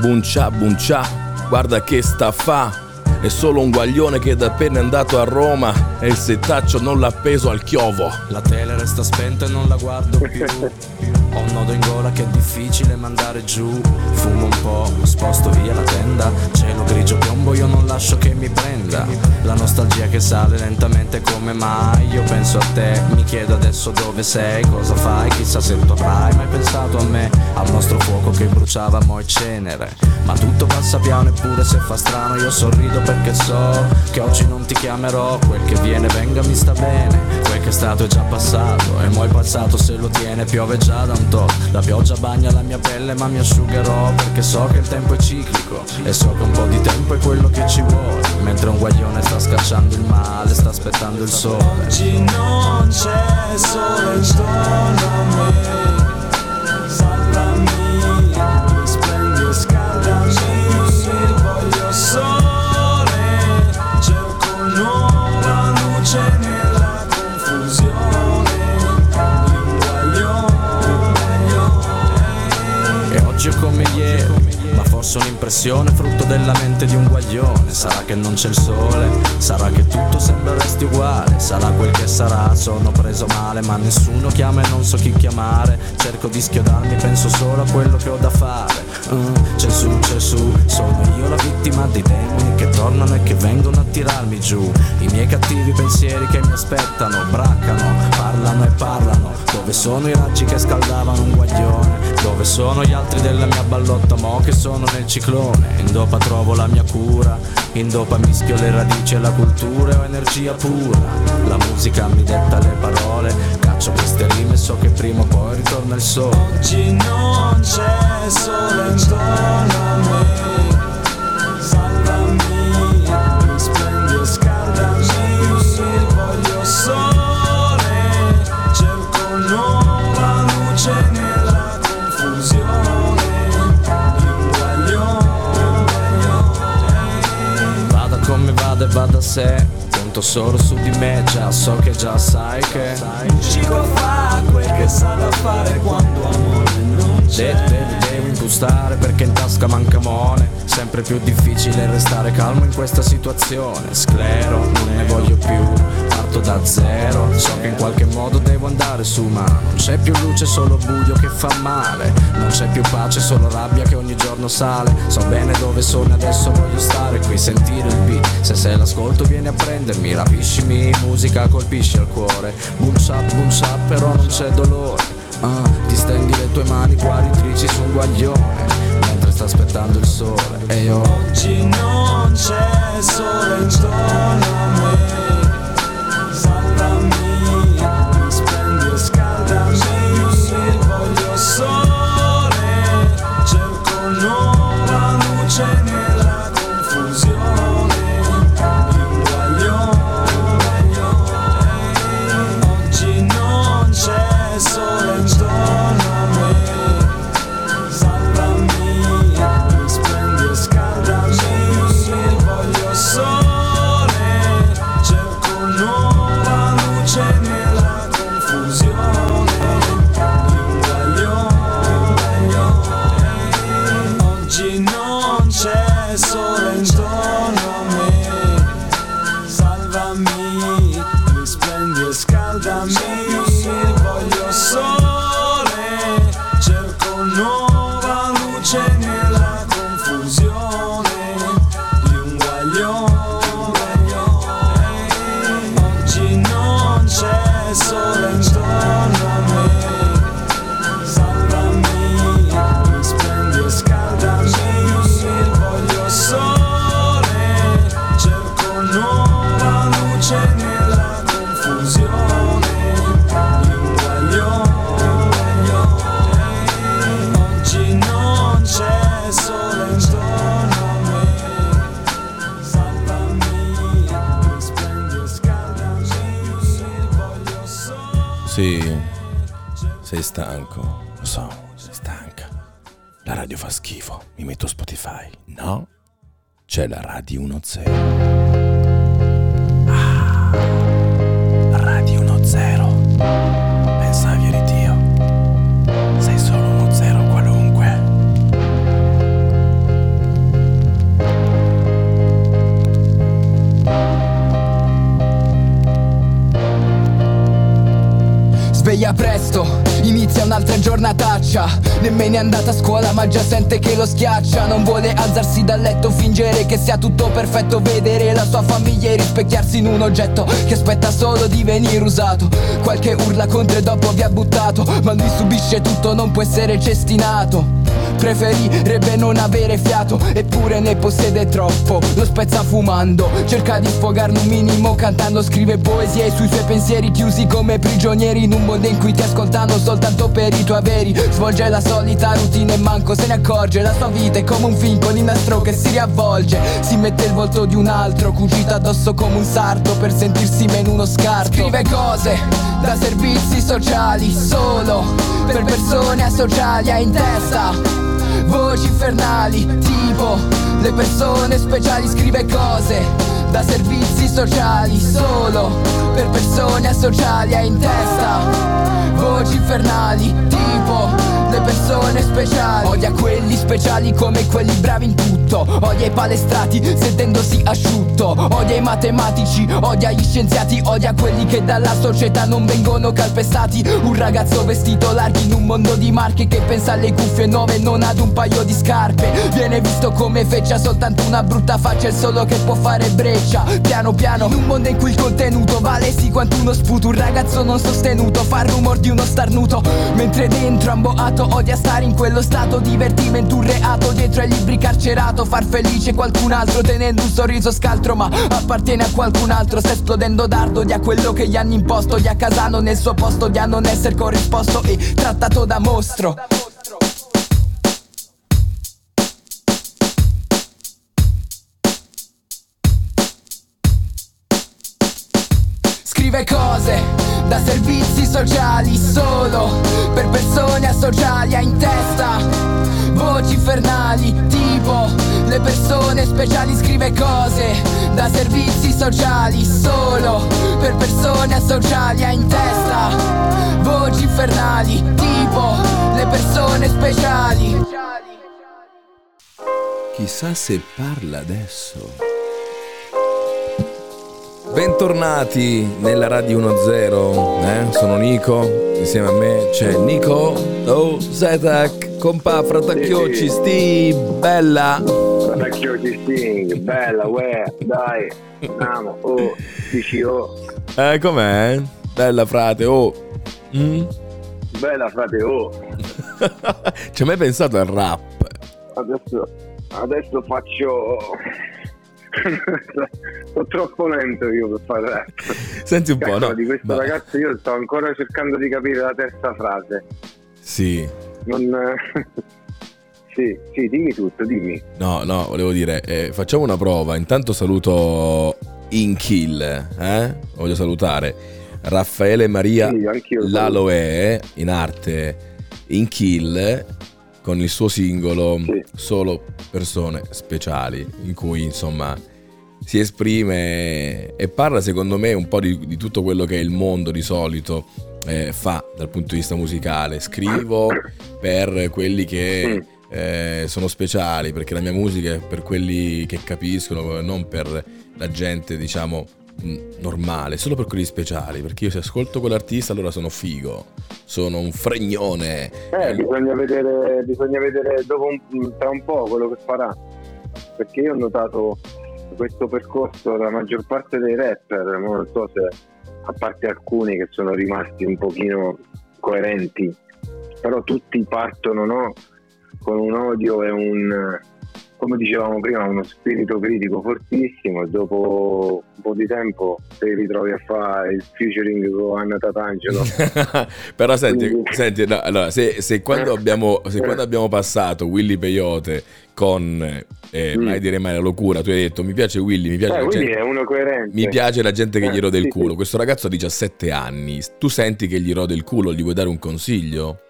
buncia buncia, guarda che sta fa è solo un guaglione che da appena è andato a Roma e il settaccio non l'ha appeso al chiovo. La tele resta spenta e non la guardo più. Ho un nodo in gola che è difficile mandare giù. Fumo un po', sposto via la tenda. Cielo grigio piombo, io non lascio che mi prenda. La nostalgia che sale lentamente come mai. Io penso a te, mi chiedo adesso dove sei, cosa fai, chissà se tornerai. Mai pensato a me, al nostro fuoco che bruciava mo' cenere. Ma tutto passa piano eppure se fa strano, io sorrido perché so che oggi non ti chiamerò. Quel che viene venga mi sta bene. Quel che è stato è già passato E mo' il passato se lo tiene. Piove già da un to La pioggia bagna la mia pelle ma mi asciugherò Perché so che il tempo è ciclico E so che un po' di tempo è quello che ci vuole. Mentre un guaglione sta scacciando il male Sta aspettando il sole. Oggi non c'è sole intorno a me Forse un'impressione frutto della mente di un guaglione. Sarà che non c'è il sole, sarà che tutto sembra resti uguale. Sarà quel che sarà, sono preso male Ma nessuno chiama e non so chi chiamare. Cerco di schiodarmi, penso solo a quello che ho da fare. Uh, C'è su, c'è su, sono io la vittima dei demoni Che tornano e che vengono a tirarmi giù. I miei cattivi pensieri che mi aspettano Braccano, parlano e parlano Dove sono i raggi che scaldavano un guaglione? Dove sono gli altri della mia ballotta mo che sono nel ciclone? In dopa trovo la mia cura In dopa mischio le radici e la cultura Ho energia pura. La musica mi detta le parole Caccio queste rime e so che prima o poi ritorna il sole. Oggi non c'è sole intorno a me da Conto solo su di me, già so che già sai che Chico fa quel che sa da fare quando amore non c'è Devi, devi impostare perché in tasca manca mone Sempre più difficile restare calmo in questa situazione. Sclero, non ne voglio più Parto da zero. So che in qualche modo devo andare su ma non c'è più luce, solo buio che fa male. Non c'è più pace, solo rabbia che ogni giorno sale. So bene dove sono e adesso voglio stare qui, sentire il beat. Se sei l'ascolto vieni a prendermi, rapiscimi, musica colpisce al cuore. Boom shap, boom shap, però non c'è dolore. Ah, Ti stendi le tue mani guaritrici su un guaglione Mentre sta aspettando il sole. E io Oggi non c'è sole intorno a me c'è la Radio 1-0. Ah, Radio 1-0. Pensavi eri Dio. Sei solo uno zero qualunque. Sveglia presto un'altra giornataccia. Nemmeno è andata a scuola ma già sente che lo schiaccia. Non vuole alzarsi dal letto, fingere che sia tutto perfetto. Vedere la sua famiglia e rispecchiarsi in un oggetto Che aspetta solo di venire usato. Qualche urla contro e dopo vi ha buttato. Ma lui subisce tutto, non può essere cestinato Preferirebbe non avere fiato Eppure ne possiede troppo. Lo spezza fumando Cerca di sfogarne un minimo cantando Scrive poesie sui suoi pensieri chiusi come prigionieri In un mondo in cui ti ascoltano soltanto per i tuoi averi. Svolge la solita routine e manco se ne accorge. La sua vita è come un film con il nastro che si riavvolge. Si mette il volto di un altro Cucito addosso come un sarto Per sentirsi meno uno scarto. Scrive cose da servizi sociali Solo per persone asociali ha in testa Voci infernali, tipo le persone speciali scrive cose da servizi sociali solo per persone asociali ha in testa. Voci infernali tipo persone speciali. Odia quelli speciali come quelli bravi in tutto. Odia i palestrati sentendosi asciutto. Odia i matematici, odia gli scienziati Odia quelli che dalla società non vengono calpestati. Un ragazzo vestito larghi in un mondo di marche Che pensa alle cuffie nuove non ad un paio di scarpe. Viene visto come feccia soltanto una brutta faccia Il solo che può fare breccia. Piano piano in un mondo in cui il contenuto vale sì quanto uno sputo. Un ragazzo non sostenuto fa il rumor di uno starnuto. Mentre dentro amboato Odia stare in quello stato Divertimento un reato Dietro ai libri carcerato Far felice qualcun altro Tenendo un sorriso scaltro Ma appartiene a qualcun altro Sta esplodendo dardo Odia quello che gli hanno imposto Odia Casano nel suo posto Odia non essere corrisposto E trattato da mostro. Scrive cose da servizi sociali solo per persone asociali ha in testa. Voci infernali tipo le persone speciali scrive cose da servizi sociali solo per persone asociali ha in testa. Voci infernali tipo le persone speciali. Chissà se parla adesso Bentornati nella Radio 10, eh? sono Nico, insieme a me c'è Nico, oh Zetak, compa, fratacchiocci, sti, bella. Fratacchiocci, sti, bella, uè, dai, andiamo, oh, dici oh. Eh, com'è? Bella frate, oh. Mm? Bella frate, oh. Ci hai mai pensato al rap? Adesso, adesso faccio sono troppo lento io per fare rap. Senti un po', no? Di questo ma... ragazzo io sto ancora cercando di capire la terza frase. Sì. Non... sì, sì, dimmi tutto, dimmi. No, no, volevo dire, eh, facciamo una prova. Intanto saluto Inkill, eh? Voglio salutare. Raffaele Maria sì, Laloe in arte Inkill con il suo singolo sì. Solo persone speciali, in cui insomma si esprime e parla secondo me un po' di, di tutto quello che il mondo di solito eh, fa dal punto di vista musicale. Scrivo per quelli che eh, sono speciali, perché la mia musica è per quelli che capiscono, non per la gente diciamo normale, solo per quelli speciali, perché io se ascolto quell'artista allora sono figo, sono un fregnone. Eh, bisogna vedere, bisogna vedere dopo un, tra un po' quello che farà, perché io ho notato questo percorso la maggior parte dei rapper, non so se a parte alcuni che sono rimasti un pochino coerenti, però tutti partono no? con un odio e un come dicevamo prima, uno spirito critico fortissimo e dopo un po' di tempo ti ritrovi a fare il featuring con Anna Tatangelo. Però senti, Quindi... senti no, allora, se, se, quando abbiamo, se, quando abbiamo, passato Willy Peyote con eh, mm. Mai dire mai la locura, tu hai detto mi piace Willy, mi piace, eh, la, gente, uno coerente. mi piace la gente che eh, gli rode il culo. Questo ragazzo ha 17 anni, tu senti che gli rode il culo, gli vuoi dare un consiglio?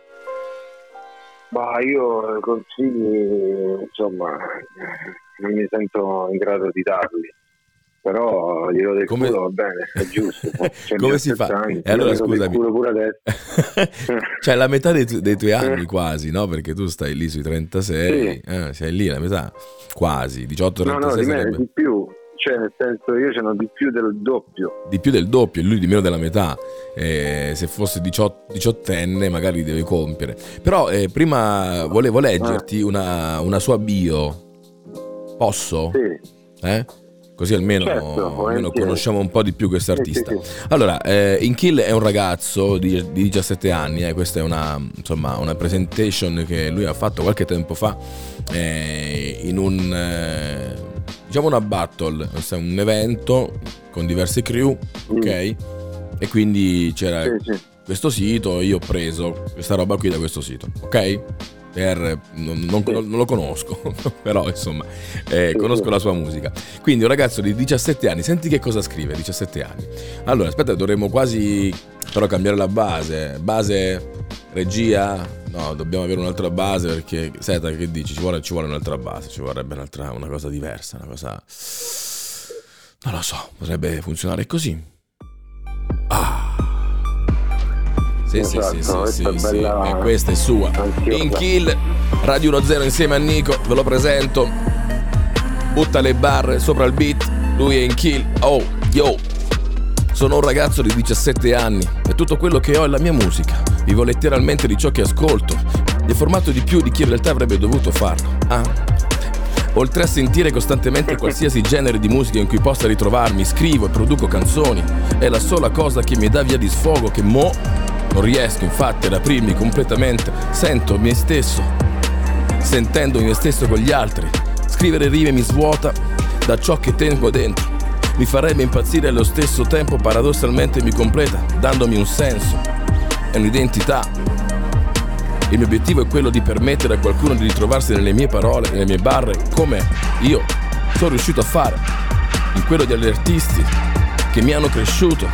Ma io consigli, insomma, non mi sento in grado di darli. Però glielo del Come... culo va bene, è giusto. Come si fa? Anni, e allora scusami. pure adesso. cioè la metà dei, tu- dei tuoi anni quasi, no? Perché tu stai lì sui 36, sì. eh, sei lì la metà, quasi, 18-36. No, no, di, me, di più cioè nel senso io ce n'ho di più del doppio. Di più del doppio, e lui di meno della metà. Eh, se fosse 18, diciottenne magari deve compiere. Però eh, prima volevo leggerti ah. una, una, sua bio. Posso? Sì. Eh? Così almeno, certo, almeno conosciamo un po' di più questo artista. Sì, sì, sì. Allora, eh, Inkill è un ragazzo di, di 17 anni, eh, questa è una, insomma, una, presentation che lui ha fatto qualche tempo fa eh, in un eh, diciamo una battle, un evento con diverse crew, mm. ok? E quindi c'era sì, sì. questo sito io ho preso questa roba qui da questo sito, ok? Per, non, non, non, lo conosco, però insomma eh, conosco la sua musica. Quindi un ragazzo di 17 anni, senti che cosa scrive, 17 anni. Allora, aspetta, dovremmo quasi però cambiare la base. Base regia, no, dobbiamo avere un'altra base perché, Seta, che dici? Ci vuole, ci vuole un'altra base, ci vorrebbe un'altra, una cosa diversa, una cosa... Non lo so, potrebbe funzionare così. Ah. Sì, esatto, sì, sì, sì, sì, sì. E questa è sua. In kill, Radio 1-0 insieme a Nico, ve lo presento. Butta le barre sopra il beat, lui è in kill. Oh, yo. Sono un ragazzo di 17 anni e tutto quello che ho è la mia musica. Vivo letteralmente di ciò che ascolto, deformato di più di chi in realtà avrebbe dovuto farlo. Ah. Oltre a sentire costantemente qualsiasi genere di musica in cui possa ritrovarmi, scrivo e produco canzoni. È la sola cosa che mi dà via di sfogo che mo non riesco infatti ad aprirmi completamente. Sento me stesso, sentendo me stesso con gli altri. Scrivere rime mi svuota da ciò che tengo dentro mi farebbe impazzire e allo stesso tempo paradossalmente mi completa, dandomi un senso e un'identità. Il mio obiettivo è quello di permettere a qualcuno di ritrovarsi nelle mie parole, nelle mie barre, come io sono riuscito a fare, in quello degli artisti che mi hanno cresciuto.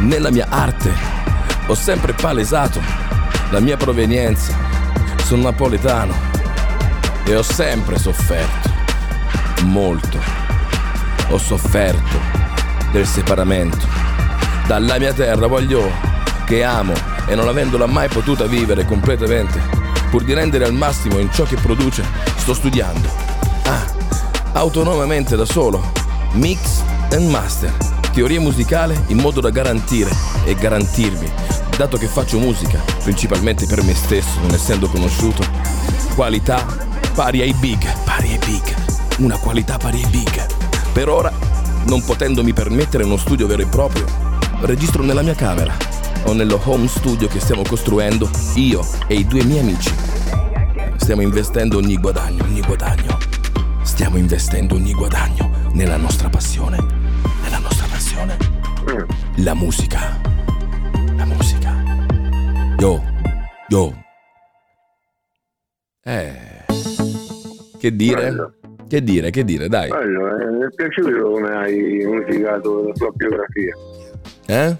Nella mia arte ho sempre palesato la mia provenienza. Sono napoletano e ho sempre sofferto molto ho sofferto del separamento. Dalla mia terra voglio che amo e non avendola mai potuta vivere completamente, pur di rendere al massimo in ciò che produce, sto studiando. Ah, autonomamente da solo, mix and master teoria musicale in modo da garantire e garantirmi, dato che faccio musica, principalmente per me stesso, non essendo conosciuto, qualità pari ai big, pari ai big, una qualità pari ai big. Per ora, non potendomi permettere uno studio vero e proprio, registro nella mia camera o nello home studio che stiamo costruendo io e i due miei amici. Stiamo investendo ogni guadagno, ogni guadagno. Stiamo investendo ogni guadagno nella nostra passione. Nella nostra passione. La musica. La musica. Yo, yo. Eh. Che dire? Che dire, che dire, dai. Bello, eh, mi è piaciuto come hai musicato la tua biografia. Eh?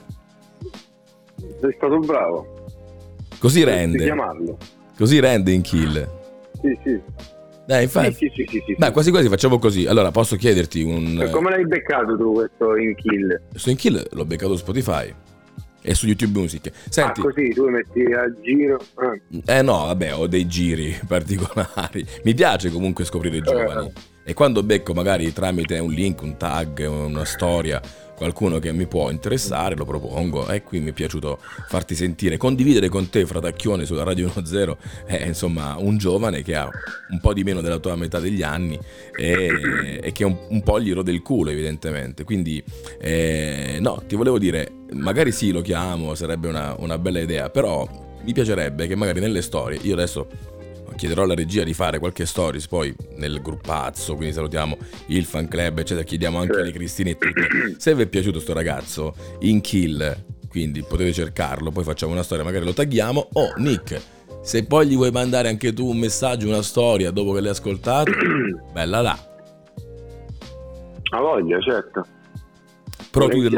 Sei stato bravo. Così rende. chiamarlo. Così rende in kill. Sì, sì. Dai, infatti. Sì, sì, sì, sì. Dai, quasi quasi facciamo così. Allora, posso chiederti un. Come l'hai beccato tu questo in kill? Su in kill l'ho beccato su Spotify e su YouTube Music. Senti, Ah, così tu metti a giro. Ah. eh no, vabbè, ho dei giri particolari. Mi piace comunque scoprire i giovani. E quando becco magari tramite un link, un tag, una storia, qualcuno che mi può interessare, lo propongo. E qui mi è piaciuto farti sentire, condividere con te, Fratacchione, sulla Radio 10, è insomma un giovane che ha un po' di meno della tua metà degli anni e, e che un, un po' gli rode il culo, evidentemente. Quindi, eh, no, ti volevo dire, magari sì, lo chiamo, sarebbe una, una bella idea, però mi piacerebbe che magari nelle storie, io adesso chiederò alla regia di fare qualche stories poi nel gruppazzo, quindi salutiamo il fan club, eccetera, chiediamo anche alle Cristine e tutte. Se vi è piaciuto sto ragazzo in kill, quindi potete cercarlo, poi facciamo una storia, magari lo tagghiamo. Oh, Nick, se poi gli vuoi mandare anche tu un messaggio, una storia dopo che l'hai ascoltato, bella là. A voglia, certo. Però tu,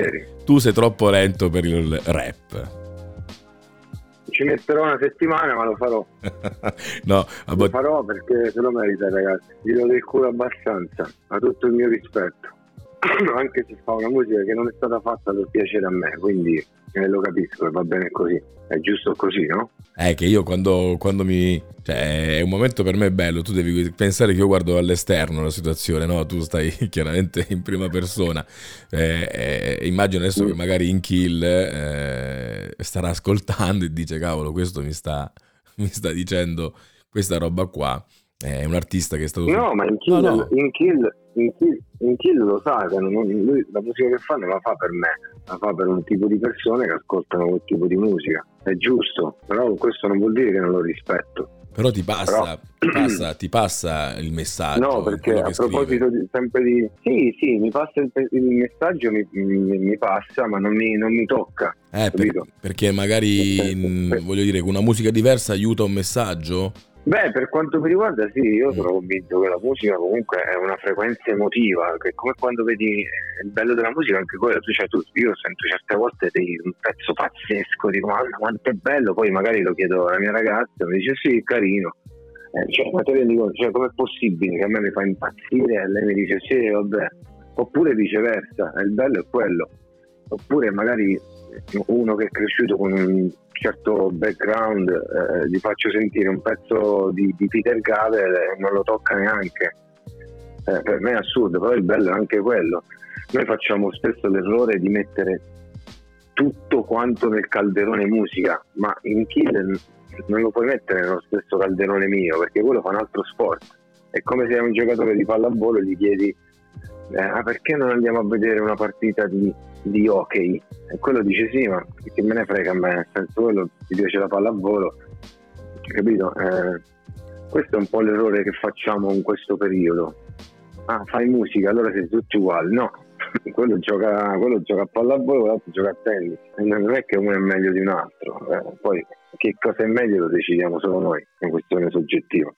tu sei troppo lento per il rap. Ci metterò una settimana, ma lo farò. no, Lo farò perché se lo merita, ragazzi. Gli do del culo abbastanza. Ha tutto il mio rispetto. Anche se fa una musica che non è stata fatta per piacere a me, quindi eh, lo capisco e va bene così. È giusto così, no? È che io quando, quando mi... Cioè, è un momento per me bello, tu devi pensare che io guardo all'esterno la situazione, no? Tu stai chiaramente in prima persona. Eh, eh, immagino adesso che magari in kill eh, starà ascoltando e dice, cavolo, questo mi sta, mi sta dicendo questa roba qua. È un artista che è stato... No, ma in kill, No, no. In kill, in kill, in Kill lo sa, lui la musica che fa non la fa per me, la fa per un tipo di persone che ascoltano quel tipo di musica. È giusto, però questo non vuol dire che non lo rispetto. Però ti passa, ti passa, ti passa il messaggio. No, perché a proposito di, sempre di... Sì, sì, mi passa il, il messaggio, mi, mi- mi passa, ma non mi, non mi tocca. Eh, per- perché magari, mh, voglio dire, una musica diversa aiuta un messaggio? Beh, per quanto mi riguarda, sì, io Mm. sono convinto che la musica comunque è una frequenza emotiva, che come quando vedi il bello della musica, anche quello, tu, cioè, tu, io sento certe volte dei, un pezzo pazzesco, dico, ma quanto è bello, poi magari lo chiedo alla mia ragazza, mi dice sì, è carino. Eh, cioè, ma te rendi conto, cioè, com'è possibile che a me mi fa impazzire e lei mi dice sì, vabbè. Oppure viceversa, il bello è quello. Oppure magari uno che è cresciuto con un certo background, eh, gli faccio sentire un pezzo di, di Peter Gavel e non lo tocca neanche. Eh, per me è assurdo, però il bello è anche quello. Noi facciamo spesso l'errore di mettere tutto quanto nel calderone musica, ma in Kill non lo puoi mettere nello stesso calderone mio, perché quello fa un altro sport. È come se a un giocatore di pallavolo gli chiedi eh, "Ah, perché non andiamo a vedere una partita di, di hockey? E quello dice sì, ma che me ne frega a me, nel senso quello ti piace la pallavolo, capito? Eh, questo è un po' l'errore che facciamo in questo periodo. Ah, fai musica, allora siete tutti uguali. No, quello gioca, quello gioca a pallavolo, l'altro gioca a tennis. E non è che uno è meglio di un altro. eh, poi che cosa è meglio lo decidiamo solo noi, è una questione soggettiva.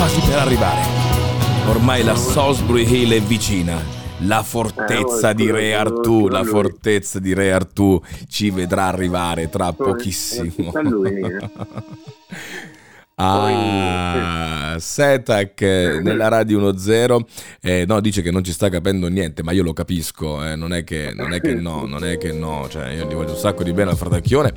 quasi per arrivare. Ormai la Salisbury Hill è vicina. La fortezza di Re Artù, la fortezza di Re Artù ci vedrà arrivare tra pochissimo. Ah, Setac eh, nella radio 10 eh, no, dice che non ci sta capendo niente, ma io lo capisco, eh, non, è che, non è che no, non è che no, cioè io gli voglio un sacco di bene al fratacchione,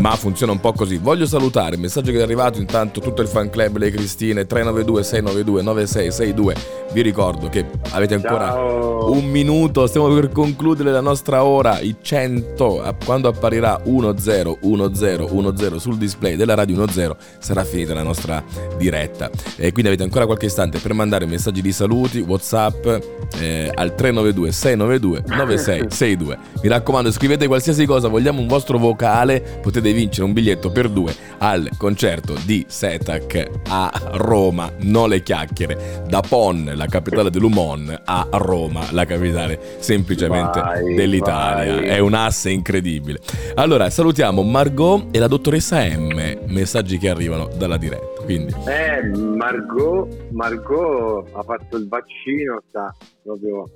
ma funziona un po' così. Voglio salutare il messaggio che è arrivato intanto tutto il fan club Le Cristine 392 692 9662. Vi ricordo che avete ancora Ciao. un minuto, stiamo per concludere la nostra ora, i 100, a- quando apparirà 1010 10 sul display della radio 10 sarà finita la nostra diretta. E quindi avete ancora qualche istante per mandare messaggi di saluti, Whatsapp eh, al 392 692 9662. Mi raccomando, scrivete qualsiasi cosa, vogliamo un vostro vocale, potete vincere un biglietto per due al concerto di Setac a Roma, non le chiacchiere, da Pon, la capitale dell'Umon, a Roma, la capitale semplicemente Vai, dell'Italia. vai. È un asse incredibile. Allora, salutiamo Margot e la dottoressa M, messaggi che arrivano dalla diretta. Quindi, Eh, Margot, Margot ha fatto il vaccino, sta proprio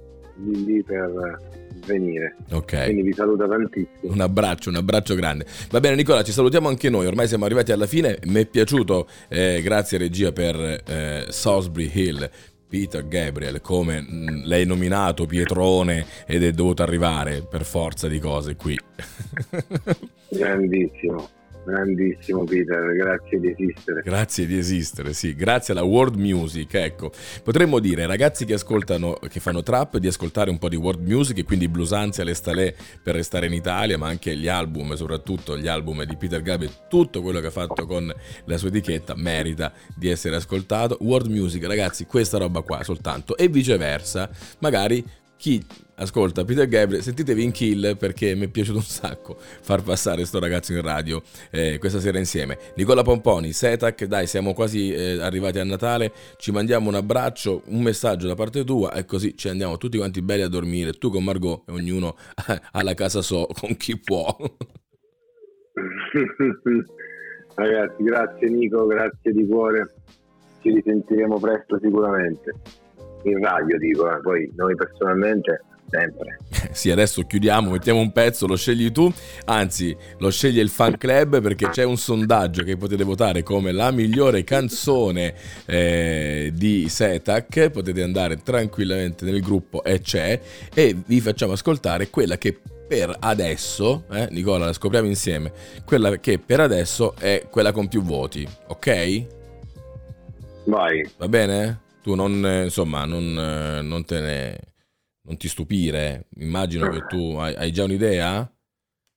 lì lì per venire. ok. Quindi vi saluta tantissimo. Un abbraccio, un abbraccio grande. Va bene Nicola, ci salutiamo anche noi, ormai siamo arrivati alla fine, mi è piaciuto, eh, grazie regia per eh, Salisbury Hill. Peter Gabriel, come mh, l'hai nominato Pietrone ed è dovuto arrivare per forza di cose qui. Grandissimo, grandissimo Peter, grazie di esistere. Grazie di esistere, sì, grazie alla world music, ecco. Potremmo dire ai ragazzi che ascoltano, che fanno trap, di ascoltare un po' di world music e quindi Blusanzi alle Stalè per restare in Italia, ma anche gli album, soprattutto gli album di Peter Gabriel, tutto quello che ha fatto con la sua etichetta merita di essere ascoltato. World music, ragazzi, questa roba qua soltanto e viceversa, magari chi ascolta Peter Gabriel, sentitevi in kill perché mi è piaciuto un sacco far passare sto ragazzo in radio eh, questa sera insieme. Nicola Pomponi, Setac, dai, siamo quasi eh, arrivati a Natale, ci mandiamo un abbraccio, un messaggio da parte tua e così ci andiamo tutti quanti belli a dormire, tu con Margot e ognuno alla casa so con chi può. Ragazzi, grazie Nico, grazie di cuore. Ci risentiremo presto sicuramente. In radio dico, eh, poi noi personalmente sempre. sì, adesso chiudiamo, mettiamo un pezzo, lo scegli tu, anzi lo sceglie il fan club perché c'è un sondaggio che potete votare come la migliore canzone eh, di Setac, potete andare tranquillamente nel gruppo e c'è e vi facciamo ascoltare quella che per adesso, eh, Nicola, la scopriamo insieme, quella che per adesso è quella con più voti, ok? Vai. Va bene? Tu non, eh, insomma, non, eh, non te ne... non ti stupire. Immagino che tu hai, hai già un'idea?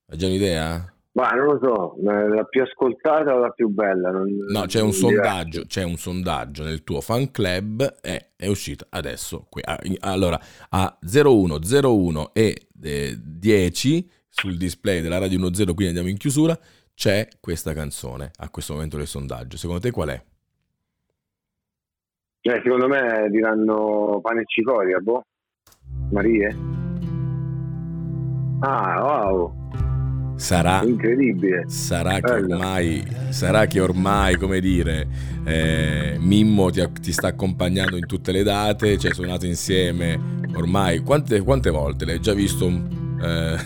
Hai già un'idea? Ma non lo so, la più ascoltata o la più bella? Non, No, c'è un sondaggio, c'è un sondaggio nel tuo fan club e è uscita adesso qui. Ah, Allora, a 01, 01 e eh, 10 sul display della Radio 10, quindi andiamo in chiusura, c'è questa canzone a questo momento del sondaggio. Secondo te qual è? Eh, secondo me diranno pane e cicoria, boh. Marie? Ah, wow, Sarà incredibile. Sarà che ormai, sarà che ormai, come dire, eh, Mimmo ti, ti sta accompagnando in tutte le date, ci hai suonato insieme ormai. Quante, quante volte? L'hai già visto eh,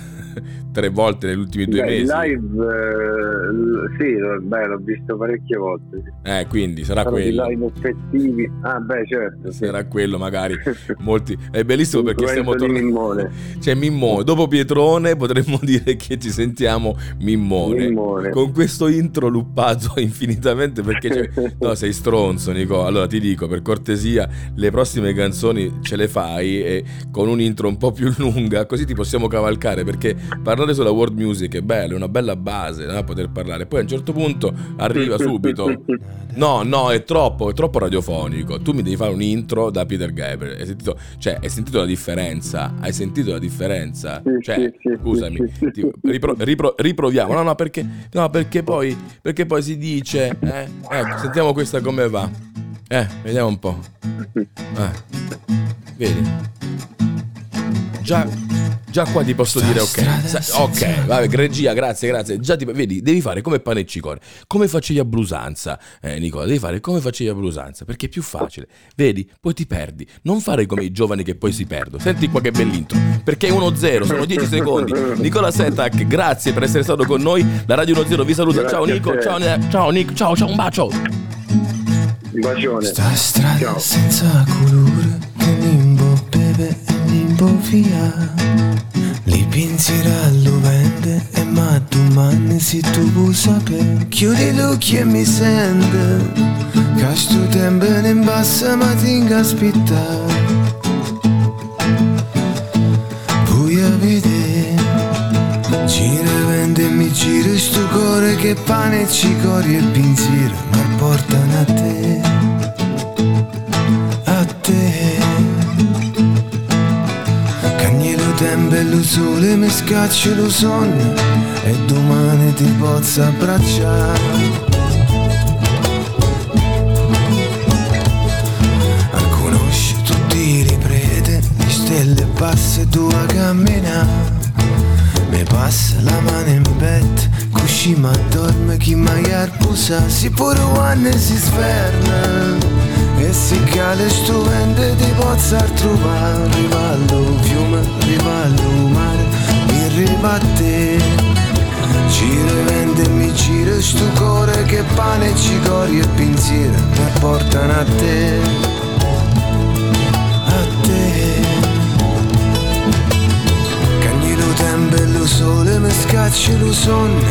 tre volte negli ultimi due Beh, mesi? live, eh, sì, beh, l'ho visto parecchie volte. sì. Eh, quindi sarà Però quello. live effettivi. Ah, beh, certo. sì. Sarà quello magari molti è bellissimo perché stiamo tornando c'è Mimmone dopo Pietrone potremmo dire che ci sentiamo Mimmone Mimmone. con questo intro luppato infinitamente perché c'è... no sei stronzo Nico allora ti dico per cortesia le prossime canzoni ce le fai e con un intro un po' più lunga così ti possiamo cavalcare perché parlare sulla world music è bello è una bella base no? poter parlare poi a un certo punto arriva subito No, no, è troppo, è troppo radiofonico. Tu mi devi fare un intro da Peter Gabriel. Hai sentito, cioè, hai sentito la differenza? Hai sentito la differenza? Cioè, scusami, ti- ripro- ripro- riproviamo. No, no, perché, no, perché poi, perché poi si dice, eh, ecco, sentiamo questa come va. Eh, vediamo un po'. Eh, vedi? Già Già qua ti posso dire ok. Sa- ok, vabbè, regia, grazie, grazie. Già ti, vedi, devi fare come pane e cicore. Come facevi a Blusanza, eh, Nicola? Devi fare come facevi a Blusanza, perché è più facile. Vedi? Poi ti perdi. Non fare come i giovani che poi si perdono. Senti qua che bell'intro. Perché è 1-0, sono 10 secondi. Nicola Setac, grazie per essere stato con noi. La Radio 1-0 vi saluta. Grazie ciao Nico, ciao, Ne- ciao Nico, ciao, ciao, un bacio. Un bacione. Sta strada Ciao. senza colore che nimbo beve nimbo via. Li pensieri lo vende e ma domani se tu vuoi sapere. Chiudi gli occhi e mi sente. Che sto tempo in bassa ma ti aspettare Vuoi vedere? Gira vende e mi gira sto cuore che pane e cicoria e pensiero mi portano a te Cagnelo tempo e lo sole mi scaccia lo sonno E domani ti posso abbracciare conosci tutti i riprete Le stelle basse tu a camminare mi passa la mano in petto, così ma dorme chi mai ha pusa, si pure quando si sferna. E si cade sto vento ti posso trovare, rivallo fiume, rivallo mare, mi arriva a te. Gira vento e mi gira sto cuore che pane, cicoria e pensiero mi portano a te. A te. Cagni lo tempo e lo sole mi scaccia lo sonno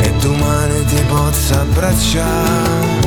E domani ti posso abbracciare